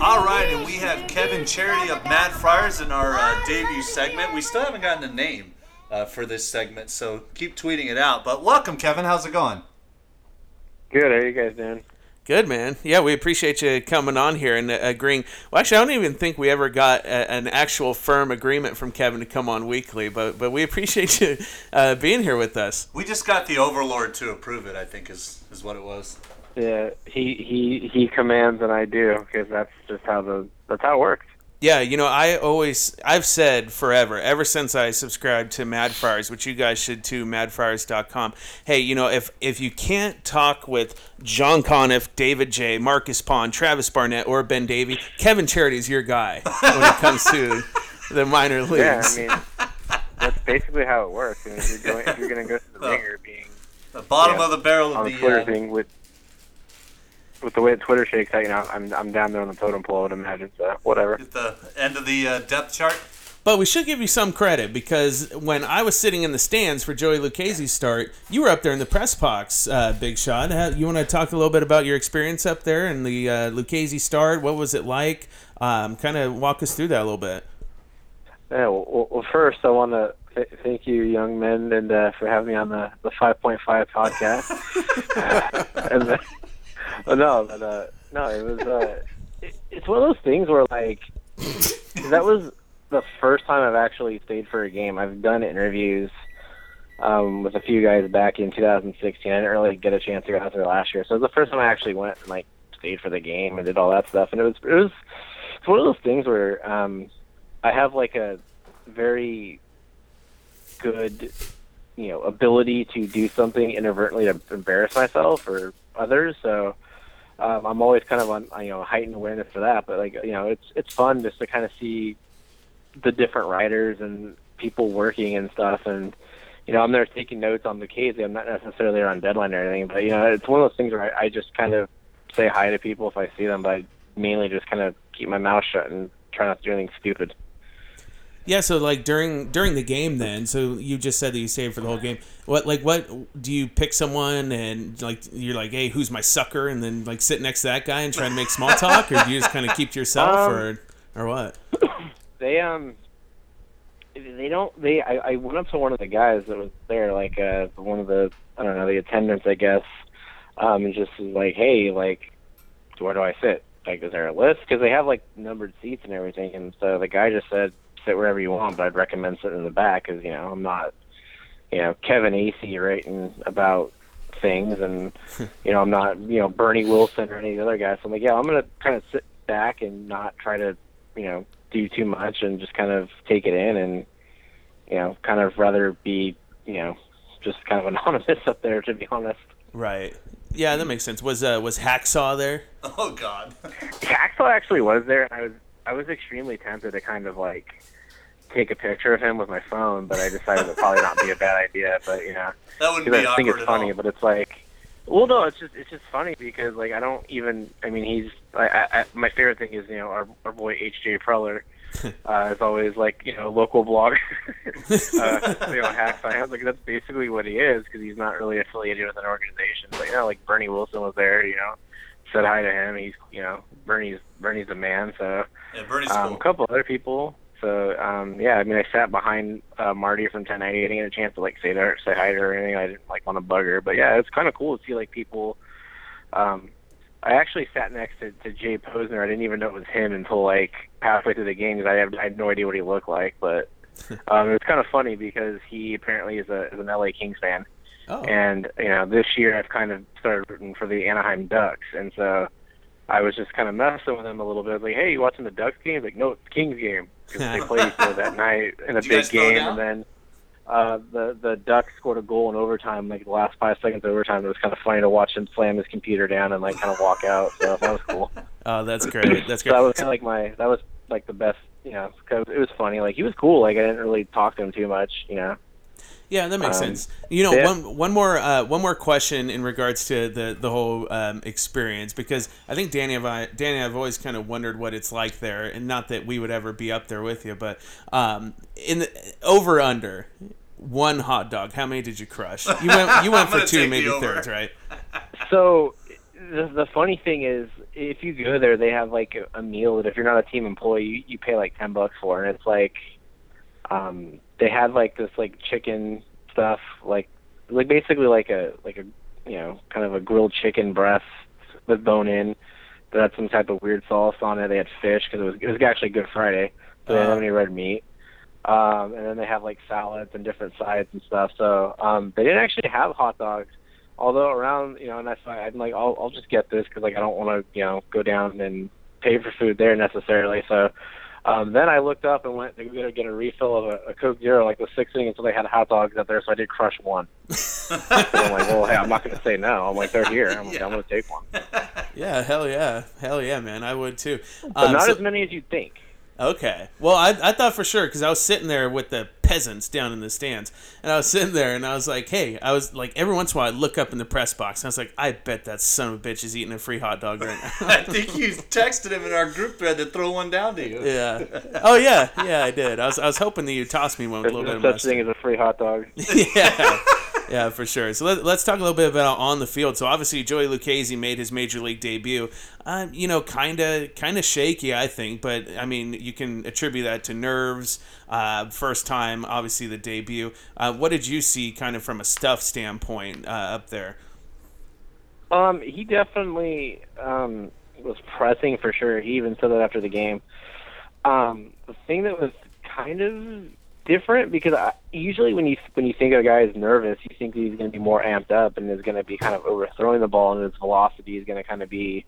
All I right, and we have Kevin Charity of Mad Friars in our uh, debut segment. We still haven't gotten a name uh, for this segment, so keep tweeting it out. But welcome, Kevin. How's it going? Good. How are you guys doing? Good man. Yeah, we appreciate you coming on here and uh, agreeing. Well, actually, I don't even think we ever got a, an actual firm agreement from Kevin to come on weekly, but but we appreciate you uh, being here with us. We just got the Overlord to approve it. I think is is what it was. Yeah, he he he commands and I do because that's just how the that's how it works. Yeah, you know, I always I've said forever, ever since I subscribed to Mad Friars, which you guys should too, madfriars.com. Hey, you know, if if you can't talk with John Conniff, David J, Marcus Pond, Travis Barnett, or Ben Davey, Kevin Charity's your guy when it comes to the minor leagues. Yeah, leagues. I mean that's basically how it works. I mean, if you're going if you're gonna go to the ringer, being The bottom Yeah. of the barrel on of the the. Twitter Uh, thing with with the way that Twitter shakes out, you know, I'm I'm down there on the totem pole. I would imagine. So whatever. at the end of the uh, depth chart. But we should give you some credit because when I was sitting in the stands for Joey Lucchesi's start, you were up there in the press box, uh, Big Shot. How- You want to talk a little bit about your experience up there and the uh, Lucchesi start? What was it like? Um, kind of walk us through that a little bit. Yeah. Well, well, well first I want to th- thank you, young men, and uh, for having me on the the 5.5 podcast. and then, no, but uh, no, it was. Uh, it, it's one of those things where like that was the first time I've actually stayed for a game. I've done interviews um, with a few guys back in 2016. I didn't really get a chance to go out there last year, so it was the first time I actually went and like stayed for the game and did all that stuff. And it was it was it's one of those things where um, I have like a very good you know ability to do something inadvertently to embarrass myself or others. So um, I'm always kind of on you know heightened awareness for that. But like you know, it's it's fun just to kind of see the different writers and people working and stuff. And you know, I'm there taking notes on the case. I'm not necessarily on deadline or anything, but you know, it's one of those things where I, I just kind of say hi to people if I see them, but I mainly just kind of keep my mouth shut and try not to do anything stupid. Yeah, so like during during the game, then so you just said that you saved for the whole game. What like what do you pick someone and like you're like, hey, who's my sucker, and then like sit next to that guy and try to make small talk, or do you just kind of keep to yourself, Um, or or what? they um they don't they I, I went up to one of the guys that was there like uh one of the i don't know the attendants i guess um and just was like hey like where do i sit like is there a list because they have like numbered seats and everything and so the guy just said sit wherever you want but i'd recommend sitting in the back because you know i'm not you know Kevin Acee writing about things and you know i'm not you know bernie wilson or any of the other guys so i'm like yeah i'm gonna kind of sit back and not try to you know do too much and just kind of take it in and you know kind of rather be you know just kind of anonymous up there to be honest Right. Yeah, that makes sense. Was uh was Hacksaw there? Oh God. Hacksaw actually was there and i was i was extremely tempted to kind of like take a picture of him with my phone but i decided it would probably not be a bad idea but you know That wouldn't because be I think it's funny, all. but it's like, well, no, it's just it's just funny because like I don't even. I mean, he's I, I, my favorite thing is you know our our boy A.J. Preller uh, is always like you know local blogger, uh, you know hacks. I was like that's basically what he is because he's not really affiliated with an organization. But you know, like Bernie Wilson was there, you know, said hi to him. He's you know Bernie's Bernie's a man, so Yeah, Bernie's um, cool. a couple other people. So um, yeah, I mean, I sat behind uh, Marty from 1090. I didn't get a chance to like say to her, say hi to her or anything. I didn't like want to bug her, but yeah, it's kind of cool to see like people. Um, I actually sat next to, to Jay Posner. I didn't even know it was him until like halfway through the game because I, had- I had no idea what he looked like. But um, it was kind of funny because he apparently is a is an LA Kings fan, Oh. and you know this year I've kind of started rooting for the Anaheim Ducks, and so I was just kind of messing with him a little bit. Like, hey, you watching the Ducks game? Like, no, it's Kings game because they played each other that night in a Did big game, and then uh, the the Ducks scored a goal in overtime, like the last five seconds of overtime. It was kind of funny to watch him slam his computer down and like kind of walk out. So that was cool. Oh, that's great. That's So that was kind of like my that was like the best, you know, because it was funny. Like he was cool. Like I didn't really talk to him too much, you know. Yeah, that makes Um, sense. You know, yeah. one one more uh, one more question in regards to the the whole um, experience because I think Danny and I Danny I've always kind of wondered what it's like there, and not that we would ever be up there with you, but um, in the over under one hot dog, how many did you crush? You went you went for two, maybe over. thirds, right? So the, the funny thing is, if you go there, they have like a, a meal that if you're not a team employee, you, you pay like ten bucks for, and it's like, um, they had like this like chicken stuff, like like basically like a like a you know kind of a grilled chicken breast with bone in, that had some type of weird sauce on it. They had fish because it was it was actually Good Friday, so they didn't have any red meat. Um, and then they have like salads and different sides and stuff. So um, they didn't actually have hot dogs. Although around, you know, and that's why I'm like, I'll, I'll just get this because like I don't want to, you know, go down and pay for food there necessarily. So um, then I looked up and went to go get a refill of a, a Coke Zero, like the sixth inning, until they had hot dogs out there. So I did crush one. so I'm like, well, hey, I'm not going to say no. I'm like, they're here. I'm like, I'm going to take one. Yeah, hell yeah, hell yeah, man. I would too. But Um, not so- as many as you'd think. Okay. Well, I, I thought for sure because I was sitting there with the peasants down in the stands, and I was sitting there and I was like, hey, I was like, every once in a while I look up in the press box and I was like, I bet that son of a bitch is eating a free hot dog right now. I think you texted him in our group thread to throw one down to you. yeah. Oh yeah, yeah, I did. I was I was hoping that you tossed me one with There's a little no bit of such thing as a free hot dog. yeah. Yeah, for sure. So let, let's talk a little bit about on the field. So obviously Joey Lucchesi made his major league debut. Uh, you know, kind of kind of shaky, I think, but I mean, you can attribute that to nerves. Uh, first time, obviously the debut. Uh, what did you see, kind of from a stuff standpoint, uh, up there? Um, he definitely um, was pressing for sure. He even said that after the game. Um, the thing that was kind of different because I, usually when you when you think a guy is nervous, you think that he's going to be more amped up and is going to be kind of overthrowing the ball, and his velocity is going to kind of be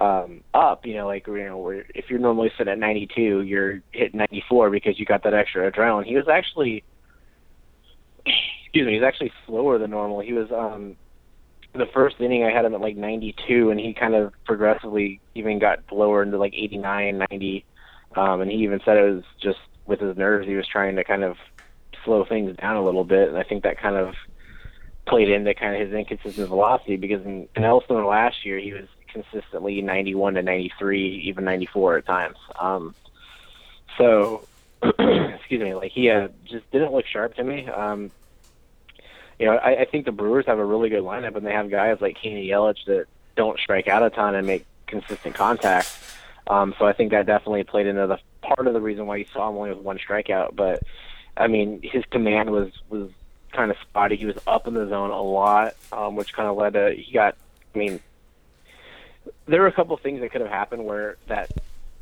um, up. You know, like you know, if you're normally sitting at 92, you're hitting 94 because you got that extra adrenaline. He was actually, excuse me, he was actually slower than normal. He was um, the first inning I had him at like 92, and he kind of progressively even got lower into like 89, 90. Um, and he even said it was just with his nerves, he was trying to kind of slow things down a little bit. And I think that kind of played into kind of his inconsistent velocity because in, in Elsinore last year, he was consistently 91 to 93, even 94 at times. Um, so, excuse me, like he uh, just didn't look sharp to me. Um, you know, I, I think the Brewers have a really good lineup, and they have guys like Kenny Yelich that don't strike out a ton and make consistent contact. Um, so I think that definitely played into the part of the reason why you saw him only with one strikeout. But I mean, his command was was kind of spotty. He was up in the zone a lot, um, which kind of led to he got. I mean, there were a couple things that could have happened where that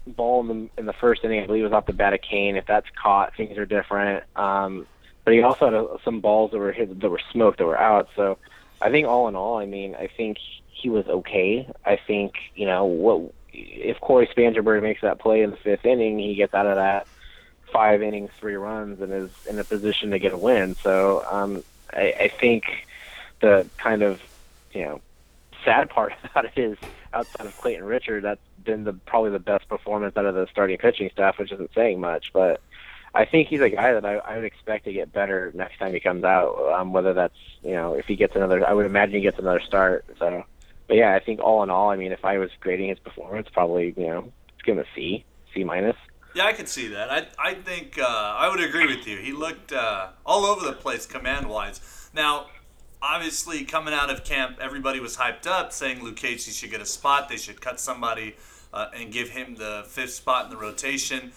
ball in the in the first inning, I believe, was off the bat of Cain. If that's caught, things are different. Um, but he also had a, some balls that were hit that were smoked that were out. So I think all in all, I mean, I think he was okay. I think you know what if Cory Spangenberg makes that play in the fifth inning, he gets out of that five innings, three runs, and is in a position to get a win. So um, I, I think the kind of you know sad part about it is outside of Clayton Richard, that's been the probably the best performance out of the starting pitching staff, which isn't saying much, but. I think he's a guy that I, I would expect to get better next time he comes out. Um, whether that's you know if he gets another, I would imagine he gets another start. So, but yeah, I think all in all, I mean, if I was grading his performance, probably you know, give him a C, C minus. Yeah, I could see that. I I think uh, I would agree with you. He looked uh, all over the place command wise. Now, obviously, coming out of camp, everybody was hyped up, saying Lucchesi should get a spot. They should cut somebody uh, and give him the fifth spot in the rotation.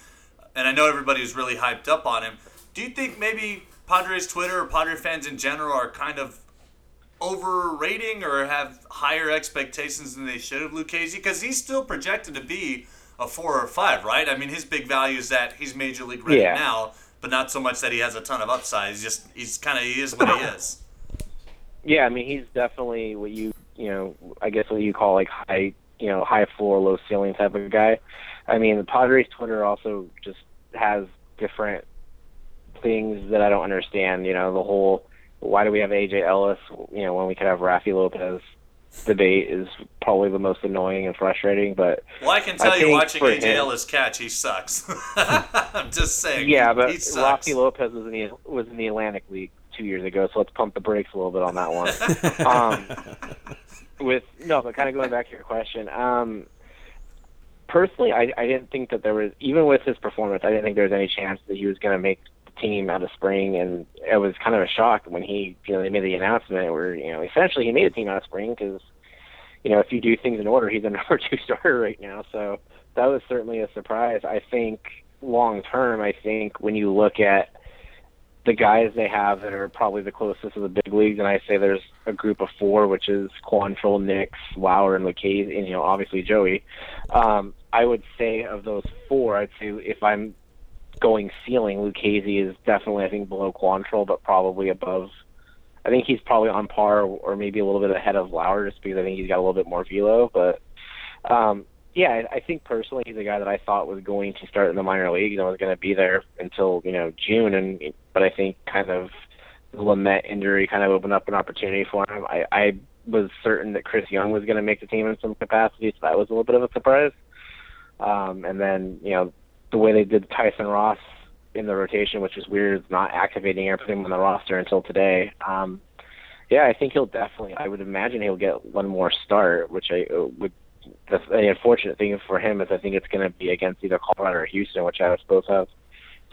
And I know everybody was really hyped up on him. Do you think maybe Padres Twitter or Padre fans in general are kind of overrating or have higher expectations than they should of Lucchesi? Because he's still projected to be a four or five, right? I mean, his big value is that he's major league ready Yeah. now, but not so much that he has a ton of upside. He's just he's kind of he is what he is. Yeah, I mean, he's definitely what you you know, I guess what you call like high you know high floor, low ceiling type of guy. I mean, the Padres Twitter also just has different things that I don't understand. You know, the whole why do we have AJ Ellis? You know, when we could have Rafi Lopez debate is probably the most annoying and frustrating. But Well, I can I tell you, watching AJ him- Ellis catch, he sucks. I'm just saying. yeah, but. Rafi Lopez was in the was in the Atlantic League two years ago, so let's pump the brakes a little bit on that one. um, with no, but kind of going back to your question, um, personally, I, I didn't think that there was even with his performance, I didn't think there was any chance that he was going to make team out of spring, and it was kind of a shock when he, you know, they made the announcement where you know essentially he made a team out of spring because you know, if you do things in order, he's a number two starter right now. So that was certainly a surprise. I think long term, I think when you look at the guys they have that are probably the closest to the big leagues, and I say there's a group of four, which is Quantrill, Nix, Lauer, and Lucchesi, and you know obviously Joey. Um, I would say of those four, I'd say if I'm going ceiling, Lucchesi is definitely I think below Quantrill, but probably above. I think he's probably on par or maybe a little bit ahead of Lauer, just because I think he's got a little bit more velo. But um, yeah, I, I think personally he's a guy that I thought was going to start in the minor leagues and was going to be there until you know June, and but I think kind of the Lamet injury kind of opened up an opportunity for him. I, I was certain that Chris Young was going to make the team in some capacity, so that was a little bit of a surprise. Um, and then you know the way they did Tyson Ross in the rotation, which is weird, not activating him, putting him on the roster until today. Um, yeah, I think he'll definitely. I would imagine he'll get one more start, which I uh, would the, the unfortunate thing for him is I think it's going to be against either Colorado or Houston, which I suppose have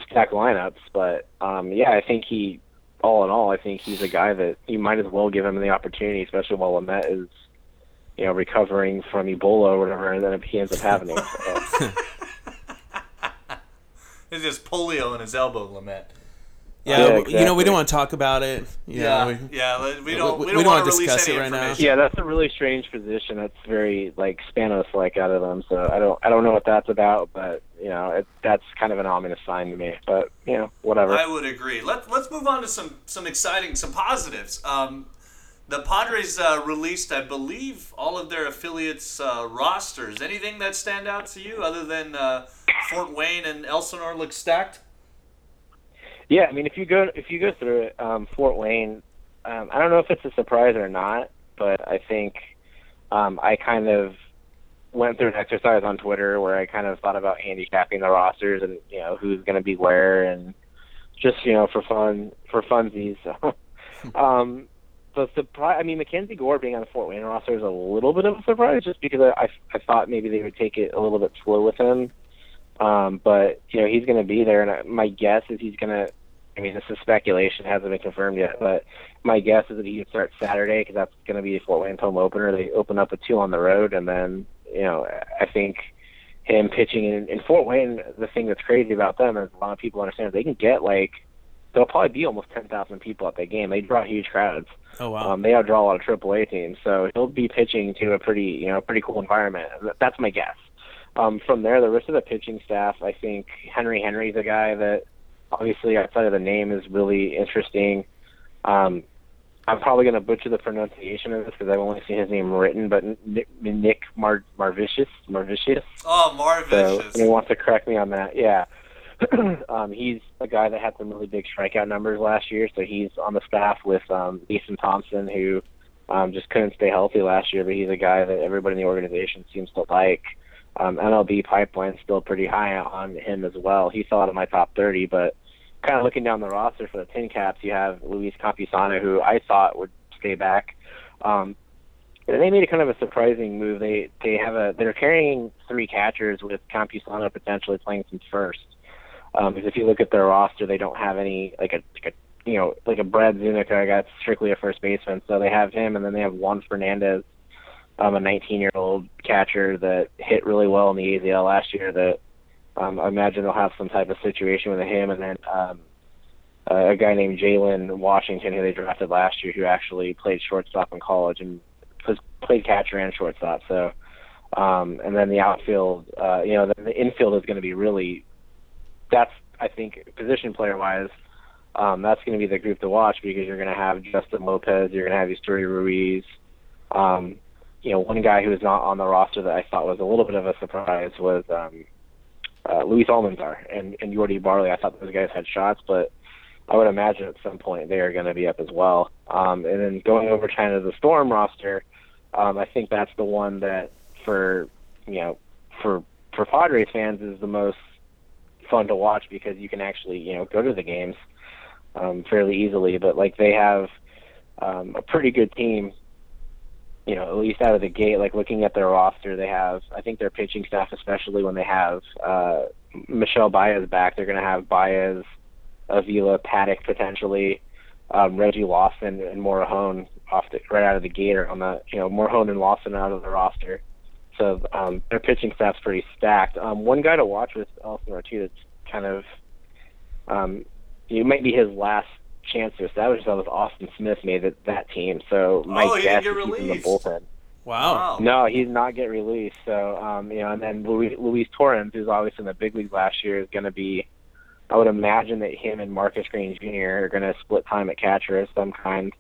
stacked lineups. But um, yeah, I think he, all in all, I think he's a guy that you might as well give him the opportunity, especially while Lamet is, you know, recovering from Ebola or whatever, and then if he ends up having it. So. It's just polio in his elbow, Lamet. Yeah, Yeah, you know we don't want to talk about it. You Yeah, know, we- yeah. We don't. we- We, we don't, don't want wanna discuss it right now. Yeah, that's a really strange position. That's very like Spanos like out of them. So I don't I don't know what that's about, but you know it, that's kind of an ominous sign to me. But you know whatever. I would agree. Let, let's move on to some some exciting, some positives. Um, the Padres uh, released, I believe, all of their affiliates' uh, rosters. Anything that stand out to you other than uh, Fort Wayne and Elsinore look stacked? Yeah, I mean, if you go if you go through it, um, Fort Wayne, um, I don't know if it's a surprise or not, but I think um, I kind of went through an exercise on Twitter where I kind of thought about handicapping the rosters and you know who's going to be where and just you know for fun for funsies. Um, the surprise, I mean, Mackenzie Gore being on the Fort Wayne roster is a little bit of a surprise, just because I I, I thought maybe they would take it a little bit slow with him. Um, but you know he's going to be there, and I, my guess is he's going to. I mean, this is speculation; hasn't been confirmed yet. But my guess is that he would start Saturday because that's going to be Fort Wayne's home opener. They open up with two on the road, and then you know I think him pitching in, in Fort Wayne. The thing that's crazy about them is a lot of people understand they can get like there'll probably be almost ten thousand people at that game. They draw huge crowds. oh wow. Um, they outdraw a lot of AAA teams, so he'll be pitching to a pretty, you know, pretty cool environment. That's my guess. Um, from there, the rest of the pitching staff, I think Henry Henry's a guy that, obviously, outside of the name, is really interesting. Um, I'm probably going to butcher the pronunciation of this because I've only seen his name written, but Nick, Nick Mar- Marvicius, Marvicius. Oh, Marv So Vicious. anyone wants to correct me on that, yeah. um, he's a guy that had some really big strikeout numbers last year, so he's on the staff with um, Ethan Thompson, who um, just couldn't stay healthy last year, but he's a guy that everybody in the organization seems to like. Um, MLB pipeline's still pretty high on him as well. He's still out of my top 30, but kind of looking down the roster for the Tin Caps, you have Luis Campusano, who I thought would stay back. Um, and they made a kind of a surprising move. They they have a they're carrying three catchers with Campusano potentially playing some first. Um, because if you look at their roster, they don't have any like a, like a you know like a Brad Zunica that's strictly a first baseman. So they have him, and then they have Juan Fernandez, um, a 19 year old catcher that hit really well in the AZL last year. That um, I imagine they'll have some type of situation with him, and then um, uh, a guy named Jalen Washington who they drafted last year, who actually played shortstop in college and was played catcher and shortstop. So, um, and then the outfield, uh, you know, the, the infield is going to be really. That's I think position player wise, um, that's going to be the group to watch because you're going to have Justin Lopez, you're going to have Esteury Ruiz. Um, you know, one guy who is not on the roster that I thought was a little bit of a surprise was um, uh, Luis Almanzar and, and Jordy Barley. I thought those guys had shots, but I would imagine at some point they are going to be up as well. Um, and then going over kind of the Storm roster, um, I think that's the one that for you know for for Padres fans is the most fun to watch because you can actually you know go to the games um, fairly easily. But like they have um, a pretty good team you know, at least out of the gate, like looking at their roster, they have, I think their pitching staff, especially when they have uh, Michel Baez back, they're going to have Baez, Avila, Paddack potentially, um, Reggie Lawson, and Morejon off the right out of the gate are on the you know Morejon and Lawson out of the roster. So um, their pitching staff's pretty stacked. Um, one guy to watch with Elsinore too that's kind of um, it might be his last chance to establish himself with Austin Smith made it, that team. So my Oh, he guess didn't get is he's in the bullpen. Wow. No, he's not get released. So, um, you know, and then Luis, Luis Torrens, who's obviously in the big leagues last year, is going to be. I would imagine that him and Marcus Green Jr. are going to split time at catcher of some kind.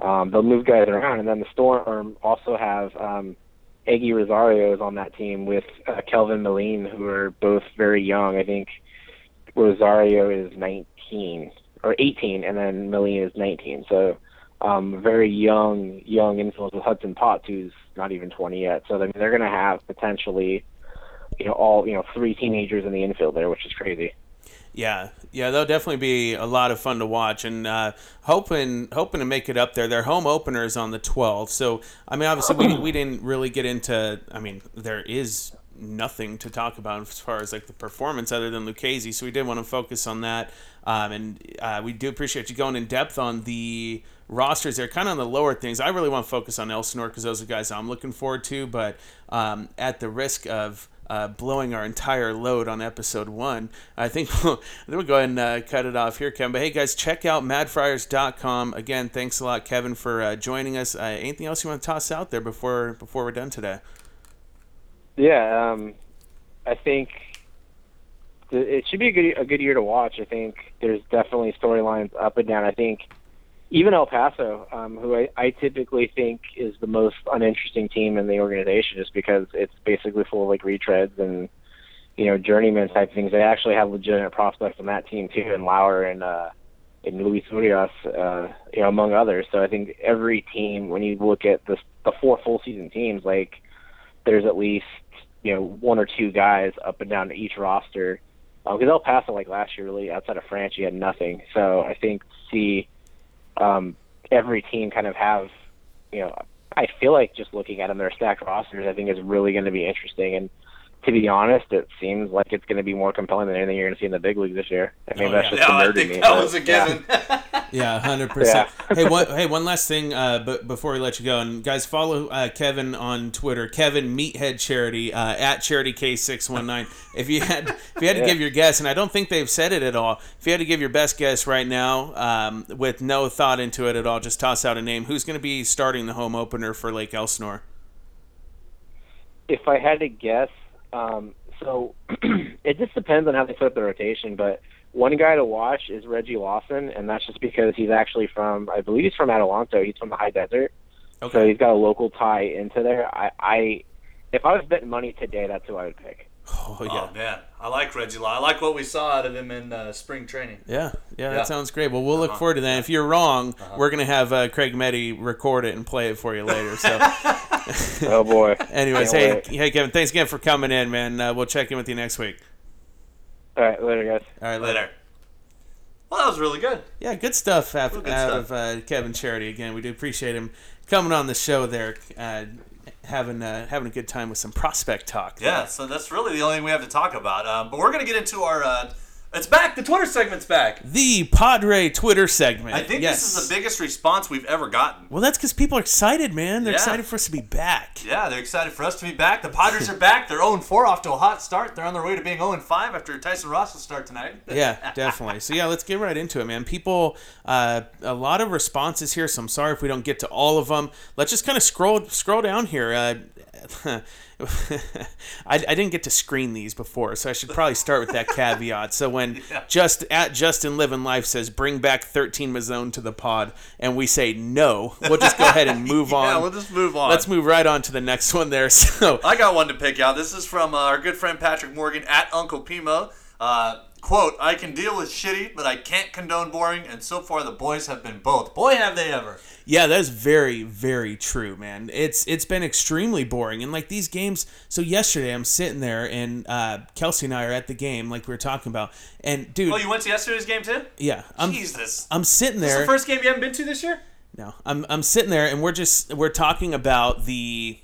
Um, they'll move guys around, and then the Storm also have um, Eguy Rosario is on that team with uh, Kelvin Melean, who are both very young. I think Rosario is 19 or 18, and then Melean is 19. So um, very young, young influence with Hudson Potts, who's not even 20 yet. So I mean, they're going to have potentially, you know, all you know, three teenagers in the infield there, which is crazy. Yeah, yeah, they'll definitely be a lot of fun to watch, and uh, hoping hoping to make it up there. Their home opener is on the 12th, so I mean, obviously we, we didn't really get into. I mean, there is nothing to talk about as far as like the performance other than Lucchesi, so we did want to focus on that, um, and uh, we do appreciate you going in depth on the rosters there, kind of on the lower things. I really want to focus on Elsinore because those are guys I'm looking forward to, but um, at the risk of uh, blowing our entire load on episode one. I think we'll, we'll go ahead and uh, cut it off here, Kevin. But hey, guys, check out madfriars.com. Again, thanks a lot, Kevin, for uh, joining us. Uh, anything else you want to toss out there before before we're done today? Yeah, um, I think th- it should be a good a good year to watch. I think there's definitely storylines up and down. I think even El Paso, um, who I, I typically think is the most uninteresting team in the organization, just because it's basically full of like retreads and you know journeyman type things. They actually have legitimate prospects on that team too, and Lauer and uh, and Luis Urias, uh, you know, among others. So I think every team, when you look at the the four full season teams, like there's at least you know one or two guys up and down each roster. Because El Paso, like last year, really outside of Franchi, had nothing. So I think see um, every team kind of have, you know, I feel like just looking at them, their stacked rosters, I think is really going to be interesting. And to be honest, it seems like it's going to be more compelling than anything you're going to see in the big leagues this year. I mean, that's just Yeah, the I think me. that was a yeah. given. Yeah, hundred percent. Hey, one hey, one last thing, uh, but before we let you go, and guys, follow uh, Kevin on Twitter, Kevin Meathead Charity uh, at Charity K six one nine. If you had if you had to give your guess, and I don't think they've said it at all. If you had to give your best guess right now, um, with no thought into it at all, just toss out a name. Who's going to be starting the home opener for Lake Elsinore? if I had to guess, um, so it just depends on how they flip the rotation. But one guy to watch is Reggie Lawson, and that's just because he's actually from, I believe he's from Adelanto. He's from the high desert, so he's got a local tie into there. I, I, if I was betting money today, that's who I would pick. Oh yeah. Oh man, I like Reggie Law. I like what we saw out of him in uh, spring training. Yeah, yeah, that Yeah. sounds great. Well, we'll look forward to that. If you're wrong, we're gonna have uh, Craig Meddy record it and play it for you later. So. Oh boy. Anyways, Can't hey, wait. hey, Kevin, thanks again for coming in, man. Uh, we'll check in with you next week. All right, later, guys. All right, later. Later. Well, that was really good. Yeah, good stuff out, good out stuff. of uh, Kevin Charity. Again, we do appreciate him coming on the show there, uh, having uh, having a good time with some prospect talk. Yeah, so that's really the only thing we have to talk about. Um, but we're gonna get into our. Uh, it's back. The Twitter segment's back. The Padre Twitter segment. I think yes. this is the biggest response we've ever gotten. Well, that's because people are excited, man. They're Yeah. excited for us to be back. Yeah, they're excited for us to be back. The Padres are back. They're 0 4 off to a hot start. They're on their way to being 0 5 after Tyson Ross will start tonight. yeah, definitely. So yeah, let's get right into it, man. People, uh, a lot of responses here, so I'm sorry if we don't get to all of them. Let's just kind of scroll scroll down here. Uh, I, I didn't get to screen these before, so I should probably start with that caveat. So when just at Justin Living Life says bring back 13 Mazzone to the pod, and we say no, we'll just go ahead and move on. Yeah, we'll just move on. Let's move right on to the next one there. So I got one to pick out. This is from uh, our good friend Patrick Morgan at Uncle Pimo. Uh, quote, I can deal with shitty, but I can't condone boring, and so far the boys have been both. Boy, have they ever. Yeah, that is very, very true, man. It's it's been extremely boring, and like these games. So yesterday, I'm sitting there, and uh, Kelsey and I are at the game, like we were talking about, and dude, Oh, you went to yesterday's game too? yeah, I'm Jesus. I'm sitting This is there. the first game you haven't been to this year? no, I'm I'm sitting there, and we're just we're talking about the.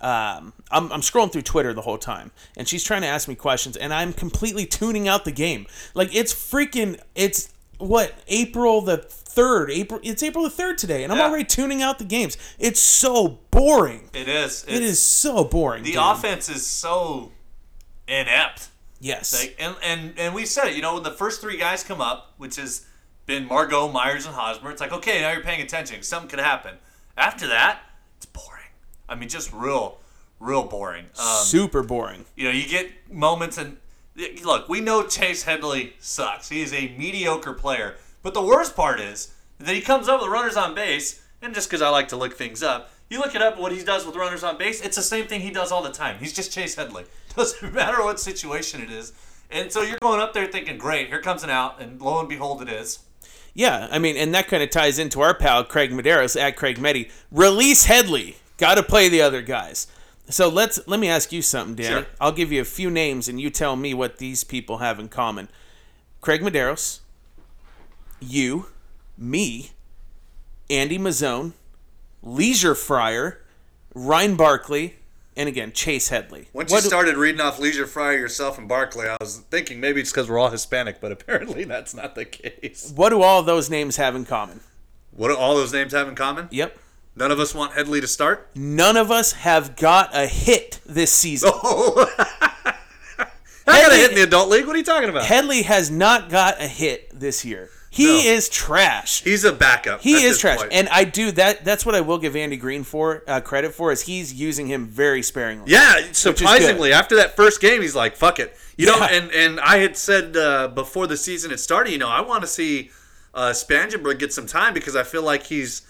Um, I'm, I'm scrolling through Twitter the whole time, and she's trying to ask me questions, and I'm completely tuning out the game. Like it's freaking, it's what April the third. April. It's April the third today, and I'm Yeah. already tuning out the games. It's so boring. It is. It It's- so boring. The dude. offense is so inept. Yes. Like, and, and and we said it. You know, when the first three guys come up, which has been Margot, Myers, and Hosmer, it's like okay, now you're paying attention. Something could happen. After that. I mean, just real, real boring. Um, Super boring. you know, you get moments and look, we know Chase Headley sucks. He is a mediocre player. But the worst part is that he comes up with runners on base, and just because I like to look things up, you look it up what he does with runners on base, it's the same thing he does all the time. He's just Chase Headley. Doesn't matter what situation it is. And so you're going up there thinking, great, here comes an out, and lo and behold, it is. Yeah, I mean, and that kind of ties into our pal Craig Medeiros at Craig Meddy. Release Headley. Got to play the other guys. So let's let me ask you something, Dan. Sure. I'll give you a few names, and you tell me what these people have in common. Craig Medeiros, you, me, Andy Mazzone, Leisure Fryer, Ryan Barkley, and again Chase Headley. Once What you do- started reading off Leisure Fryer yourself and Barkley, I was thinking maybe it's because we're all Hispanic, but apparently that's not the case. what do all those names have in common? What do all those names have in common? Yep. None of us want Headley to start. None of us have got a hit this season. Oh, I got a hit in the adult league. What are you talking about? Headley has not got a hit this year. He No. is trash. He's a backup. He is trash, point. and I do that. That's what I will give Andy Green for uh, credit for is he's using him very sparingly. yeah, surprisingly, after that first game, he's like, "Fuck it," you know. And and I had said uh, before the season had started, you know, I want to see uh, Spangenberg get some time because I feel like he's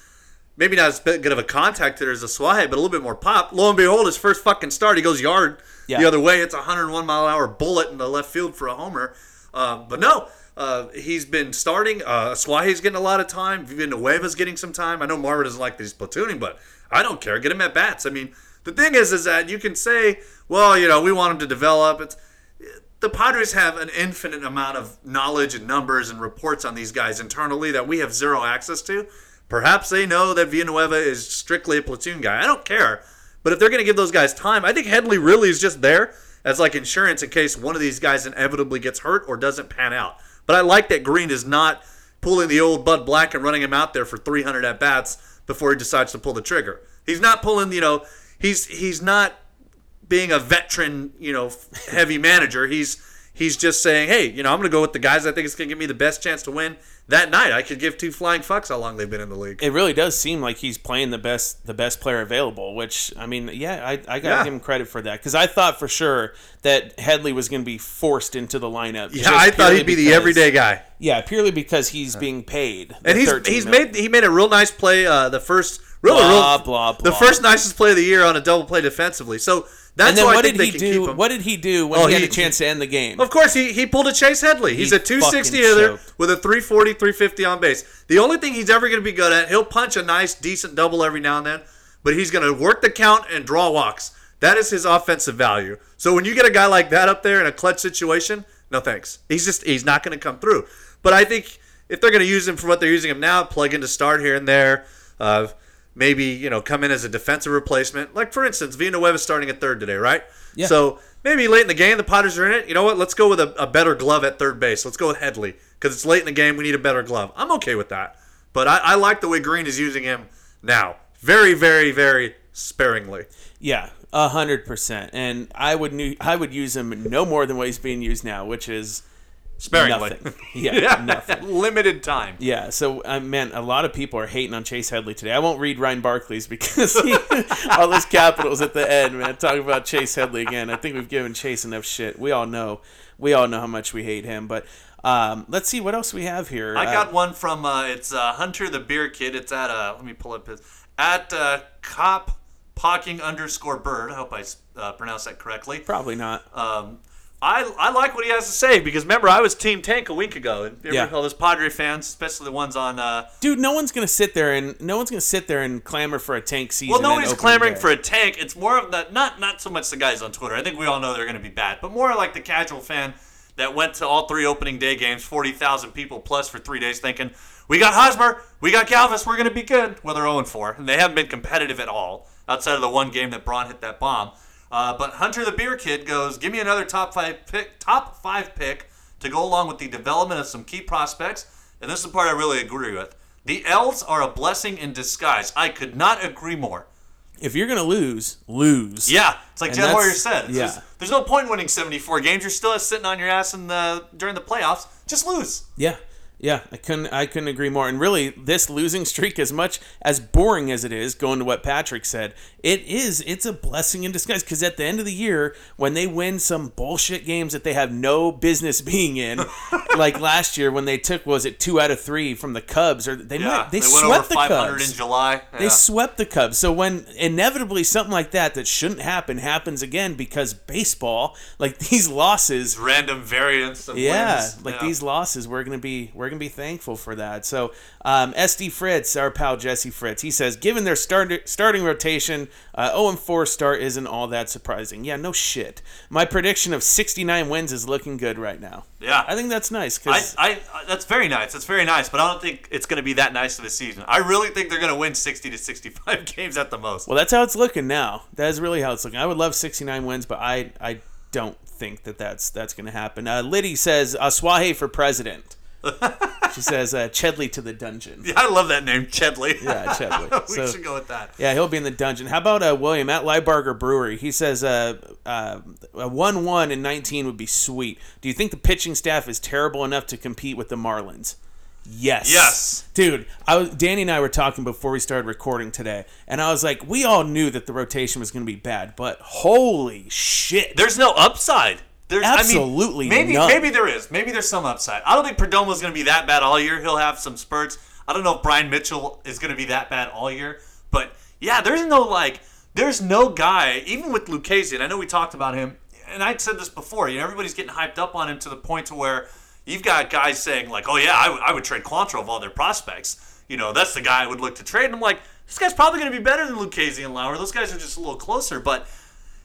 maybe not as good of a contact hitter as Asuaje, but a little bit more pop. Lo and behold, his first fucking start, he goes yard Yeah. the other way. It's a 101 mile an hour bullet in the left field for a homer. Uh, but no, uh, he's been starting. Uh, Asuaje's getting a lot of time. Villanueva's getting some time. I know Marvin doesn't like these platooning, but I don't care. Get him at bats. I mean, the thing is, is that you can say, well, you know, we want him to develop. It's the Padres have an infinite amount of knowledge and numbers and reports on these guys internally that we have zero access to. Perhaps they know that Villanueva is strictly a platoon guy. I don't care. But if they're going to give those guys time, I think Headley really is just there as like insurance in case one of these guys inevitably gets hurt or doesn't pan out. But I like that Green is not pulling the old Bud Black and running him out there for 300 at bats before he decides to pull the trigger. He's not pulling, you know, he's he's not being a veteran, you know, heavy manager. He's he's just saying, hey, you know, I'm going to go with the guys I think is going to give me the best chance to win that night. I could give two flying fucks how long they've been in the league. It really does seem like he's playing the best the best player available, which I mean, yeah, I, I got to Yeah. give him credit for that because I thought for sure that Headley was going to be forced into the lineup. Yeah, I thought he'd be the everyday guy. Yeah, purely because he's being paid. And he's he's million. made he made a real nice play. Uh, the first really Blah, real, blah, the blah. first nicest play of the year on a double play defensively. So that's And then why what did he do? What did he do when Oh, he had a chance to end the game? Of course, he, he pulled a Chase Headley. He's He a 260 hitter with a 340, 350 on base. The only thing he's ever going to be good at, he'll punch a nice, decent double every now and then, but he's going to work the count and draw walks. That is his offensive value. So when you get a guy like that up there in a clutch situation, no thanks. He's just he's not going to come through. But I think if they're going to use him for what they're using him now, plug in to start here and there, uh, maybe you know come in as a defensive replacement. Like for instance, Villanueva starting at third today, right? Yeah. So maybe late in the game, the Potters are in it. You know what? Let's go with a, a better glove at third base. Let's go with Headley because it's late in the game. We need a better glove. I'm okay with that. But I, I like the way Green is using him now. Very, very, very sparingly. Yeah, a hundred percent. And I would I would use him no more than what he's being used now, which is Sparingly. nothing. Yeah, yeah. nothing. Limited time. Yeah, so uh, man, a lot of people are hating on Chase Headley today. I won't read Ryan Barkley's because he, all those capitals at the end, man. Talking about Chase Headley again. I think we've given Chase enough shit. We all know, we all know how much we hate him. But um, let's see what else we have here. I Uh, got one from uh, it's uh, Hunter the Beer Kid. It's at uh, let me pull up his at uh, cop pocking underscore bird. I hope I uh, pronounced that correctly. probably not. Um, I, I like what he has to say because remember I was Team Tank a week ago and Yeah. all those Padre fans, especially the ones on. Uh, Dude, no one's gonna sit there and no one's gonna sit there and clamor for a tank season. well, and nobody's clamoring day. for a tank. It's more of the not not so much the guys on Twitter. I think we all know they're going to be bad, but more like the casual fan that went to all three opening day games, forty thousand people plus for three days, thinking we got Hosmer, we got Galvis, we're going to be good. Well, they're zero four, and they haven't been competitive at all outside of the one game that Braun hit that bomb. Uh, but Hunter the Beer Kid goes, give me another top five pick, top five pick to go along with the development of some key prospects. And this is the part I really agree with. The L's are a blessing in disguise. I could not agree more. If you're gonna lose, lose. Yeah, it's like And Jed Warrior said. yeah. There's, there's no point in winning 74 games. You're still sitting on your ass in the during the playoffs. Just lose. Yeah. Yeah, I couldn't I couldn't agree more. And really, this losing streak, as much as boring as it is, going to what Patrick said, it is it's a blessing in disguise. Because at the end of the year, when they win some bullshit games that they have no business being in, like last year when they took was it two out of three from the Cubs, or they Yeah, might, they, went swept the 500 Cubs. in July. They swept the Cubs. So when inevitably something like that that shouldn't happen happens again because baseball, like these losses, random variance of yeah, wins. like Yeah. these losses, we're gonna be we're gonna be thankful for that. So um, SD Fritz, our pal Jesse Fritz, he says, given their start, starting rotation, uh, 0 and 4 start isn't all that surprising. Yeah, no shit. My prediction of 69 wins is looking good right now. Yeah. I think that's nice I, because I, I, that's very nice. That's very nice, but I don't think it's going to be that nice of a season. I really think they're going to win 60 to 65 games at the most. well, that's how it's looking now. That is really how it's looking. I would love 69 wins, but I I don't think that that's that's gonna happen. Uh, Liddy says Asuaje for president. She says uh, Chedley to the dungeon. Yeah, I love that name, Chedley. Yeah, Chedley. we So- should go with that. Yeah, he'll be in the dungeon. How about uh, William at Liebarger Brewery? He says uh, uh, a one-one in nineteen would be sweet. Do you think the pitching staff is terrible enough to compete with the Marlins? Yes. Yes. Dude, I was Danny and I were talking before we started recording today, and I was like, we all knew that the rotation was going to be bad, but holy shit! There's no upside. There's Absolutely I mean, maybe none. maybe there is. Maybe there's some upside. I don't think Perdomo's going to be that bad all year. He'll have some spurts. I don't know if Bryan Mitchell is going to be that bad all year, but yeah, there's no like, there's no guy. Even with Lucchesi, and I know we talked about him, and I said this before. You know, everybody's getting hyped up on him to the point to where you've got guys saying like, "Oh yeah, I would- trade Quantrill of all their prospects." You know, that's the guy I would look to trade. And I'm like, this guy's probably going to be better than Lucchesi and Lauer. Those guys are just a little closer, but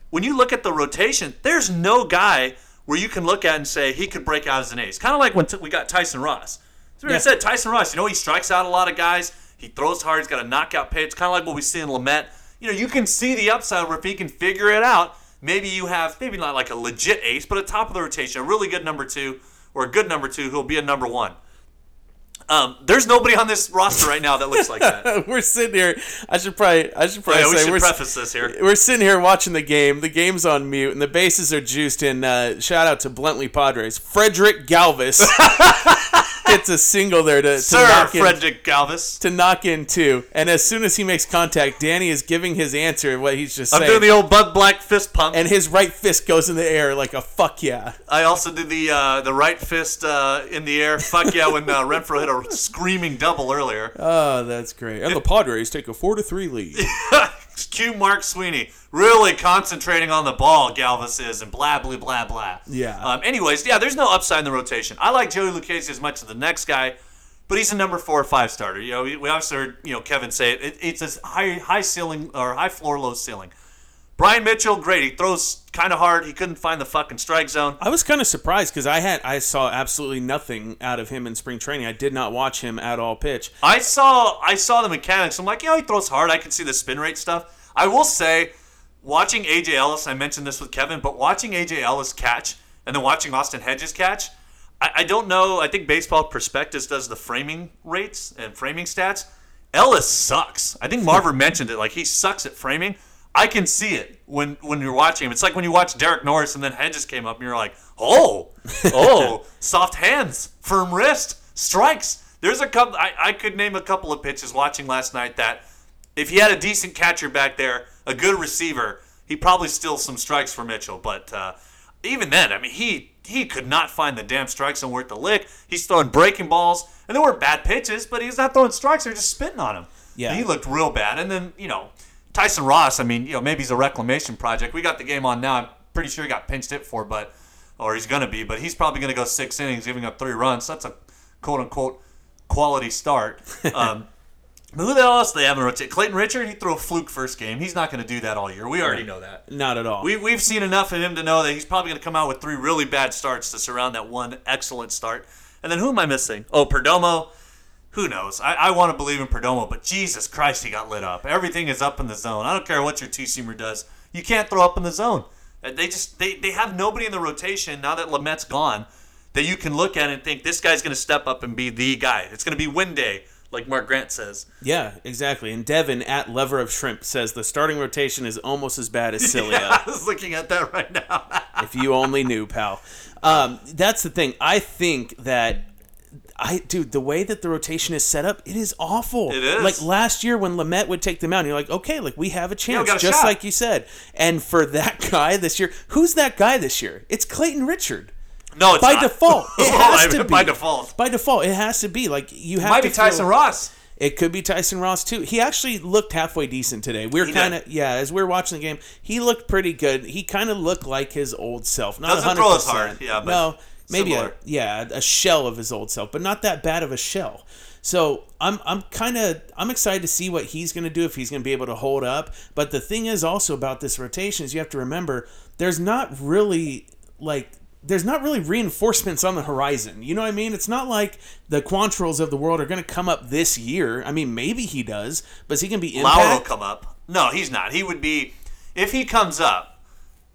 when you look at the rotation, there's no guy where you can look at and say he could break out as an ace. Kind of like when t- we got Tyson Ross. So Yeah. said Tyson Ross, you know, he strikes out a lot of guys. He throws hard. He's got a knockout pitch, kind of like what we see in Lamet. You know, you can see the upside where if he can figure it out, maybe you have maybe not like a legit ace, but a top of the rotation, a really good number two or a good number two who'll be a number one. Um, there's nobody on this roster right now that looks like that. we're sitting here. I should probably I should probably yeah, we say should we're preface this here. we're sitting here watching the game. The game's on mute, and the bases are juiced. And uh, shout out to Bluntly Padres. Frederick Galvis hits a single there to, to Sir knock in Galvis. to knock in two. And as soon as he makes contact, Danny is giving his answer what he's just I'm saying, doing the old Bud Black fist pump. and his right fist goes in the air like a fuck yeah. I also did the uh, the right fist uh, in the air. Fuck yeah! When uh, Renfroe hit a screaming double earlier. Oh, that's great. And the Padres take a four to three lead. Cue Mark Sweeney really concentrating on the ball. Galvis is and blah blah blah blah. Yeah. Um, anyways, yeah, there's no upside in the rotation. I like Joey Lucchesi as much as the next guy, but he's a number four or five starter. You know, we, we obviously heard you know Kevin say it. it it's a high high ceiling or high floor, low ceiling. Bryan Mitchell, great. He throws kind of hard. He couldn't find the fucking strike zone. I was kind of surprised because I had I saw absolutely nothing out of him in spring training. I did not watch him at all pitch. I saw I saw the mechanics. I'm like, yeah, he throws hard. I can see the spin rate stuff. I will say, watching AJ Ellis, I mentioned this with Kevin, but watching AJ Ellis catch and then watching Austin Hedges catch, I, I don't know. I think Baseball Prospectus does the framing rates and framing stats. Ellis sucks. I think Marver mentioned it. Like he sucks at framing. I can see it when when you're watching him. It's like when you watch Derek Norris and then Hedges came up and you're like, oh, oh, soft hands, firm wrist, strikes. There's a couple. I, I could name a couple of pitches watching last night that if he had a decent catcher back there, a good receiver, he probably steal some strikes for Mitchell. But uh, even then, I mean, he he could not find the damn strike zone worth the lick. He's throwing breaking balls, and they weren't bad pitches, but he's not throwing strikes. They're just spitting on him. Yeah. he looked real bad. And then you know, Tyson Ross. I mean, you know, maybe he's a reclamation project. We got the game on now. I'm pretty sure he got pinched it for, but or he's gonna be, but he's probably gonna go six innings, giving up three runs. That's a quote unquote quality start. Um, but who the hell else do they have in rotate? Clayton Richard, he threw a fluke first game. He's not going to do that all year. We already know that. Not at all. We, we've seen enough of him to know that he's probably going to come out with three really bad starts to surround that one excellent start. And then who am I missing? Oh, Perdomo. Who knows? I, I want to believe in Perdomo, but Jesus Christ, he got lit up. Everything is up in the zone. I don't care what your two seamer does. You can't throw up in the zone. Uh, They just they, they have nobody in the rotation now that Lamet's gone that you can look at and think this guy's going to step up and be the guy. It's going to be win day like Mark Grant says. Yeah, exactly. And Devin at Lever of Shrimp says the starting rotation is almost as bad as Cilia. Yeah, I was looking at that right now. if you only knew, pal. Um, that's the thing. I think that I dude, the way that the rotation is set up, it is awful. It is. Like last year when Lamet would take them out, and you're like, okay, like we have a chance, got a just shot. like you said. And for that guy this year, who's that guy this year? It's Clayton Richard. No, it's By not. default, it has to be. By default. By default, it has to be. Like you have Might to be Tyson feel- Ross. It could be Tyson Ross too. He actually looked halfway decent today. We are kind of yeah. As we are watching the game, he looked pretty good. He kind of looked like his old self. Not Doesn't 100%. throw as hard, yeah, no, maybe a, yeah, a shell of his old self, but not that bad of a shell. So I'm I'm kind of I'm excited to see what he's going to do if he's going to be able to hold up. But the thing is also about this rotation is you have to remember there's not really like there's not really reinforcements on the horizon. You know what I mean? It's not like the Quantrills of the world are going to come up this year. I mean, maybe he does, but is he going to be Lauer will come up. No, he's not. He would be if he comes up.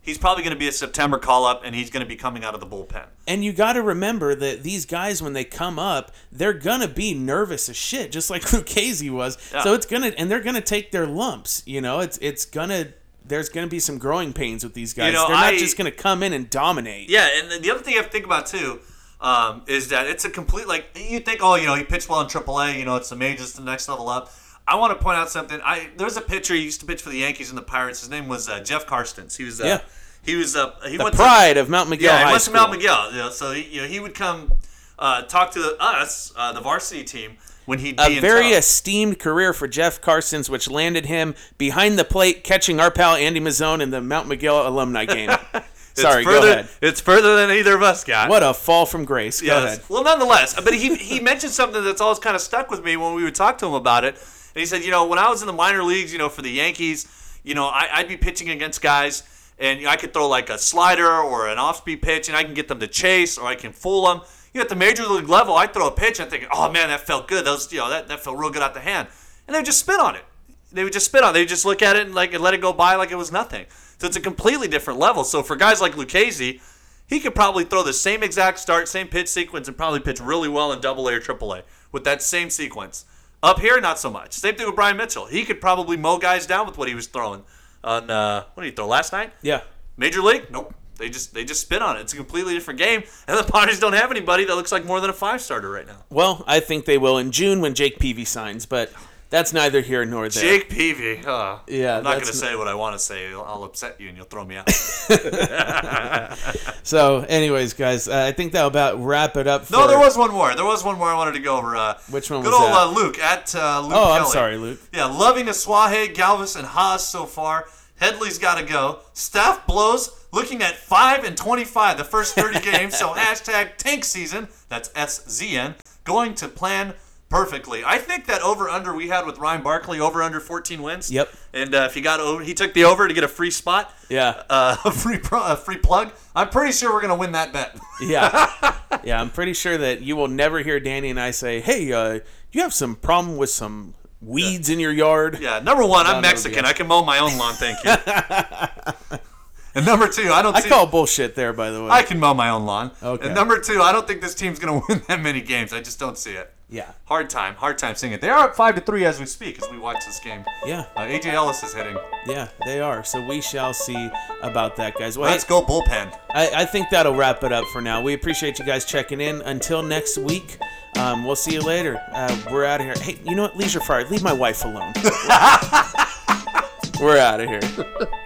He's probably going to be a September call up, and he's going to be coming out of the bullpen. And you got to remember that these guys, when they come up, they're gonna be nervous as shit, just like Lucchesi was. Yeah. So it's gonna, and they're gonna take their lumps. You know, it's it's gonna. There's gonna be some growing pains with these guys. know, they're not I- just gonna come in and dominate. Yeah, and the other thing you have to think about too um, is that it's a complete like you think, oh, you know, he pitched well in AAA. You know, it's the majors, the next level up. I want to point out something. I there's a pitcher he used to pitch for the Yankees and the Pirates. His name was uh, Jeff Karstens. He was uh, Yeah. he was uh, he The went pride of Mount Miguel. yeah, he High went School. to Mount Miguel. You know, so he, you know, he would come uh, talk to us, uh, the varsity team, when he'd A very town. esteemed career for Jeff Karstens, which landed him behind the plate, catching our pal Andy Mazzone in the Mount Miguel alumni game. Sorry, further, go ahead. It's further than either of us got. What a fall from grace. Go Yes. ahead. Well, nonetheless, but he he mentioned something that's always kind of stuck with me when we would talk to him about it. And he said, you know, when I was in the minor leagues, you know, for the Yankees, you know, I, I'd be pitching against guys, and you know, I could throw like a slider or an off-speed pitch, and I can get them to chase, or I can fool them. You know, at the major league level, I'd throw a pitch, and I'm thinking, oh man, that felt good. That was, you know, that, that felt real good out the hand, and they would just spit on it. They would just spit on. it. They would just look at it and like and let it go by like it was nothing. So it's a completely different level. So for guys like Lucchesi, he could probably throw the same exact start, same pitch sequence, and probably pitch really well in Double A or Triple A with that same sequence. Up here, not so much. Same thing with Bryan Mitchell. He could probably mow guys down with what he was throwing on. Uh, what did he throw last night? Yeah. Major League? Nope. They just they just spit on it. It's a completely different game, and the Padres don't have anybody that looks like more than a five starter right now. Well, I think they will in June when Jake Peavy signs, but that's neither here nor there. Jake Peavy. Uh, Yeah, I'm not going to say what I want to say. I'll, I'll upset you, and you'll throw me out. So, anyways, guys, uh, I think that'll about wrap it up. For, No, there was one more. There was one more I wanted to go over. Uh, Which one Good was old that? Uh, Luke at uh, Luke Oh, I'm sorry, Luke. Yeah, loving Asuaje, Galvis, and Haas so far. Headley's got to go. Staff blows. Looking at five and twenty-five the first thirty games. So hashtag tank season. That's S Z N. Going to plan perfectly. I think that over under we had with Ryan Barkley over under fourteen wins. Yep. And uh, if he got over, he took the over to get a free spot. Yeah. Uh, a free pro, a free plug. I'm pretty sure we're gonna win that bet. Yeah. yeah, I'm pretty sure that you will never hear Danny and I say, hey, uh, you have some problem with some weeds in your yard? Yeah, number one, I'm Mexican. I can mow my own lawn, thank you. and number two, I don't I see. call bullshit there, by the way. I can mow my own lawn. Okay. And number two, I don't think this team's gonna win that many games. I just don't see it. Yeah. Hard time, hard time seeing it. They are up five to three as we speak, as we watch this game. Yeah. Uh, AJ Ellis is hitting. Yeah, they are. So we shall see about that, guys. Well, Let's hey, go bullpen. I, I think that'll wrap it up for now. We appreciate you guys checking in. Until next week, um, we'll see you later. Uh, we're out of here. Hey, you know what? Leisure Fire, leave my wife alone. we're out of here.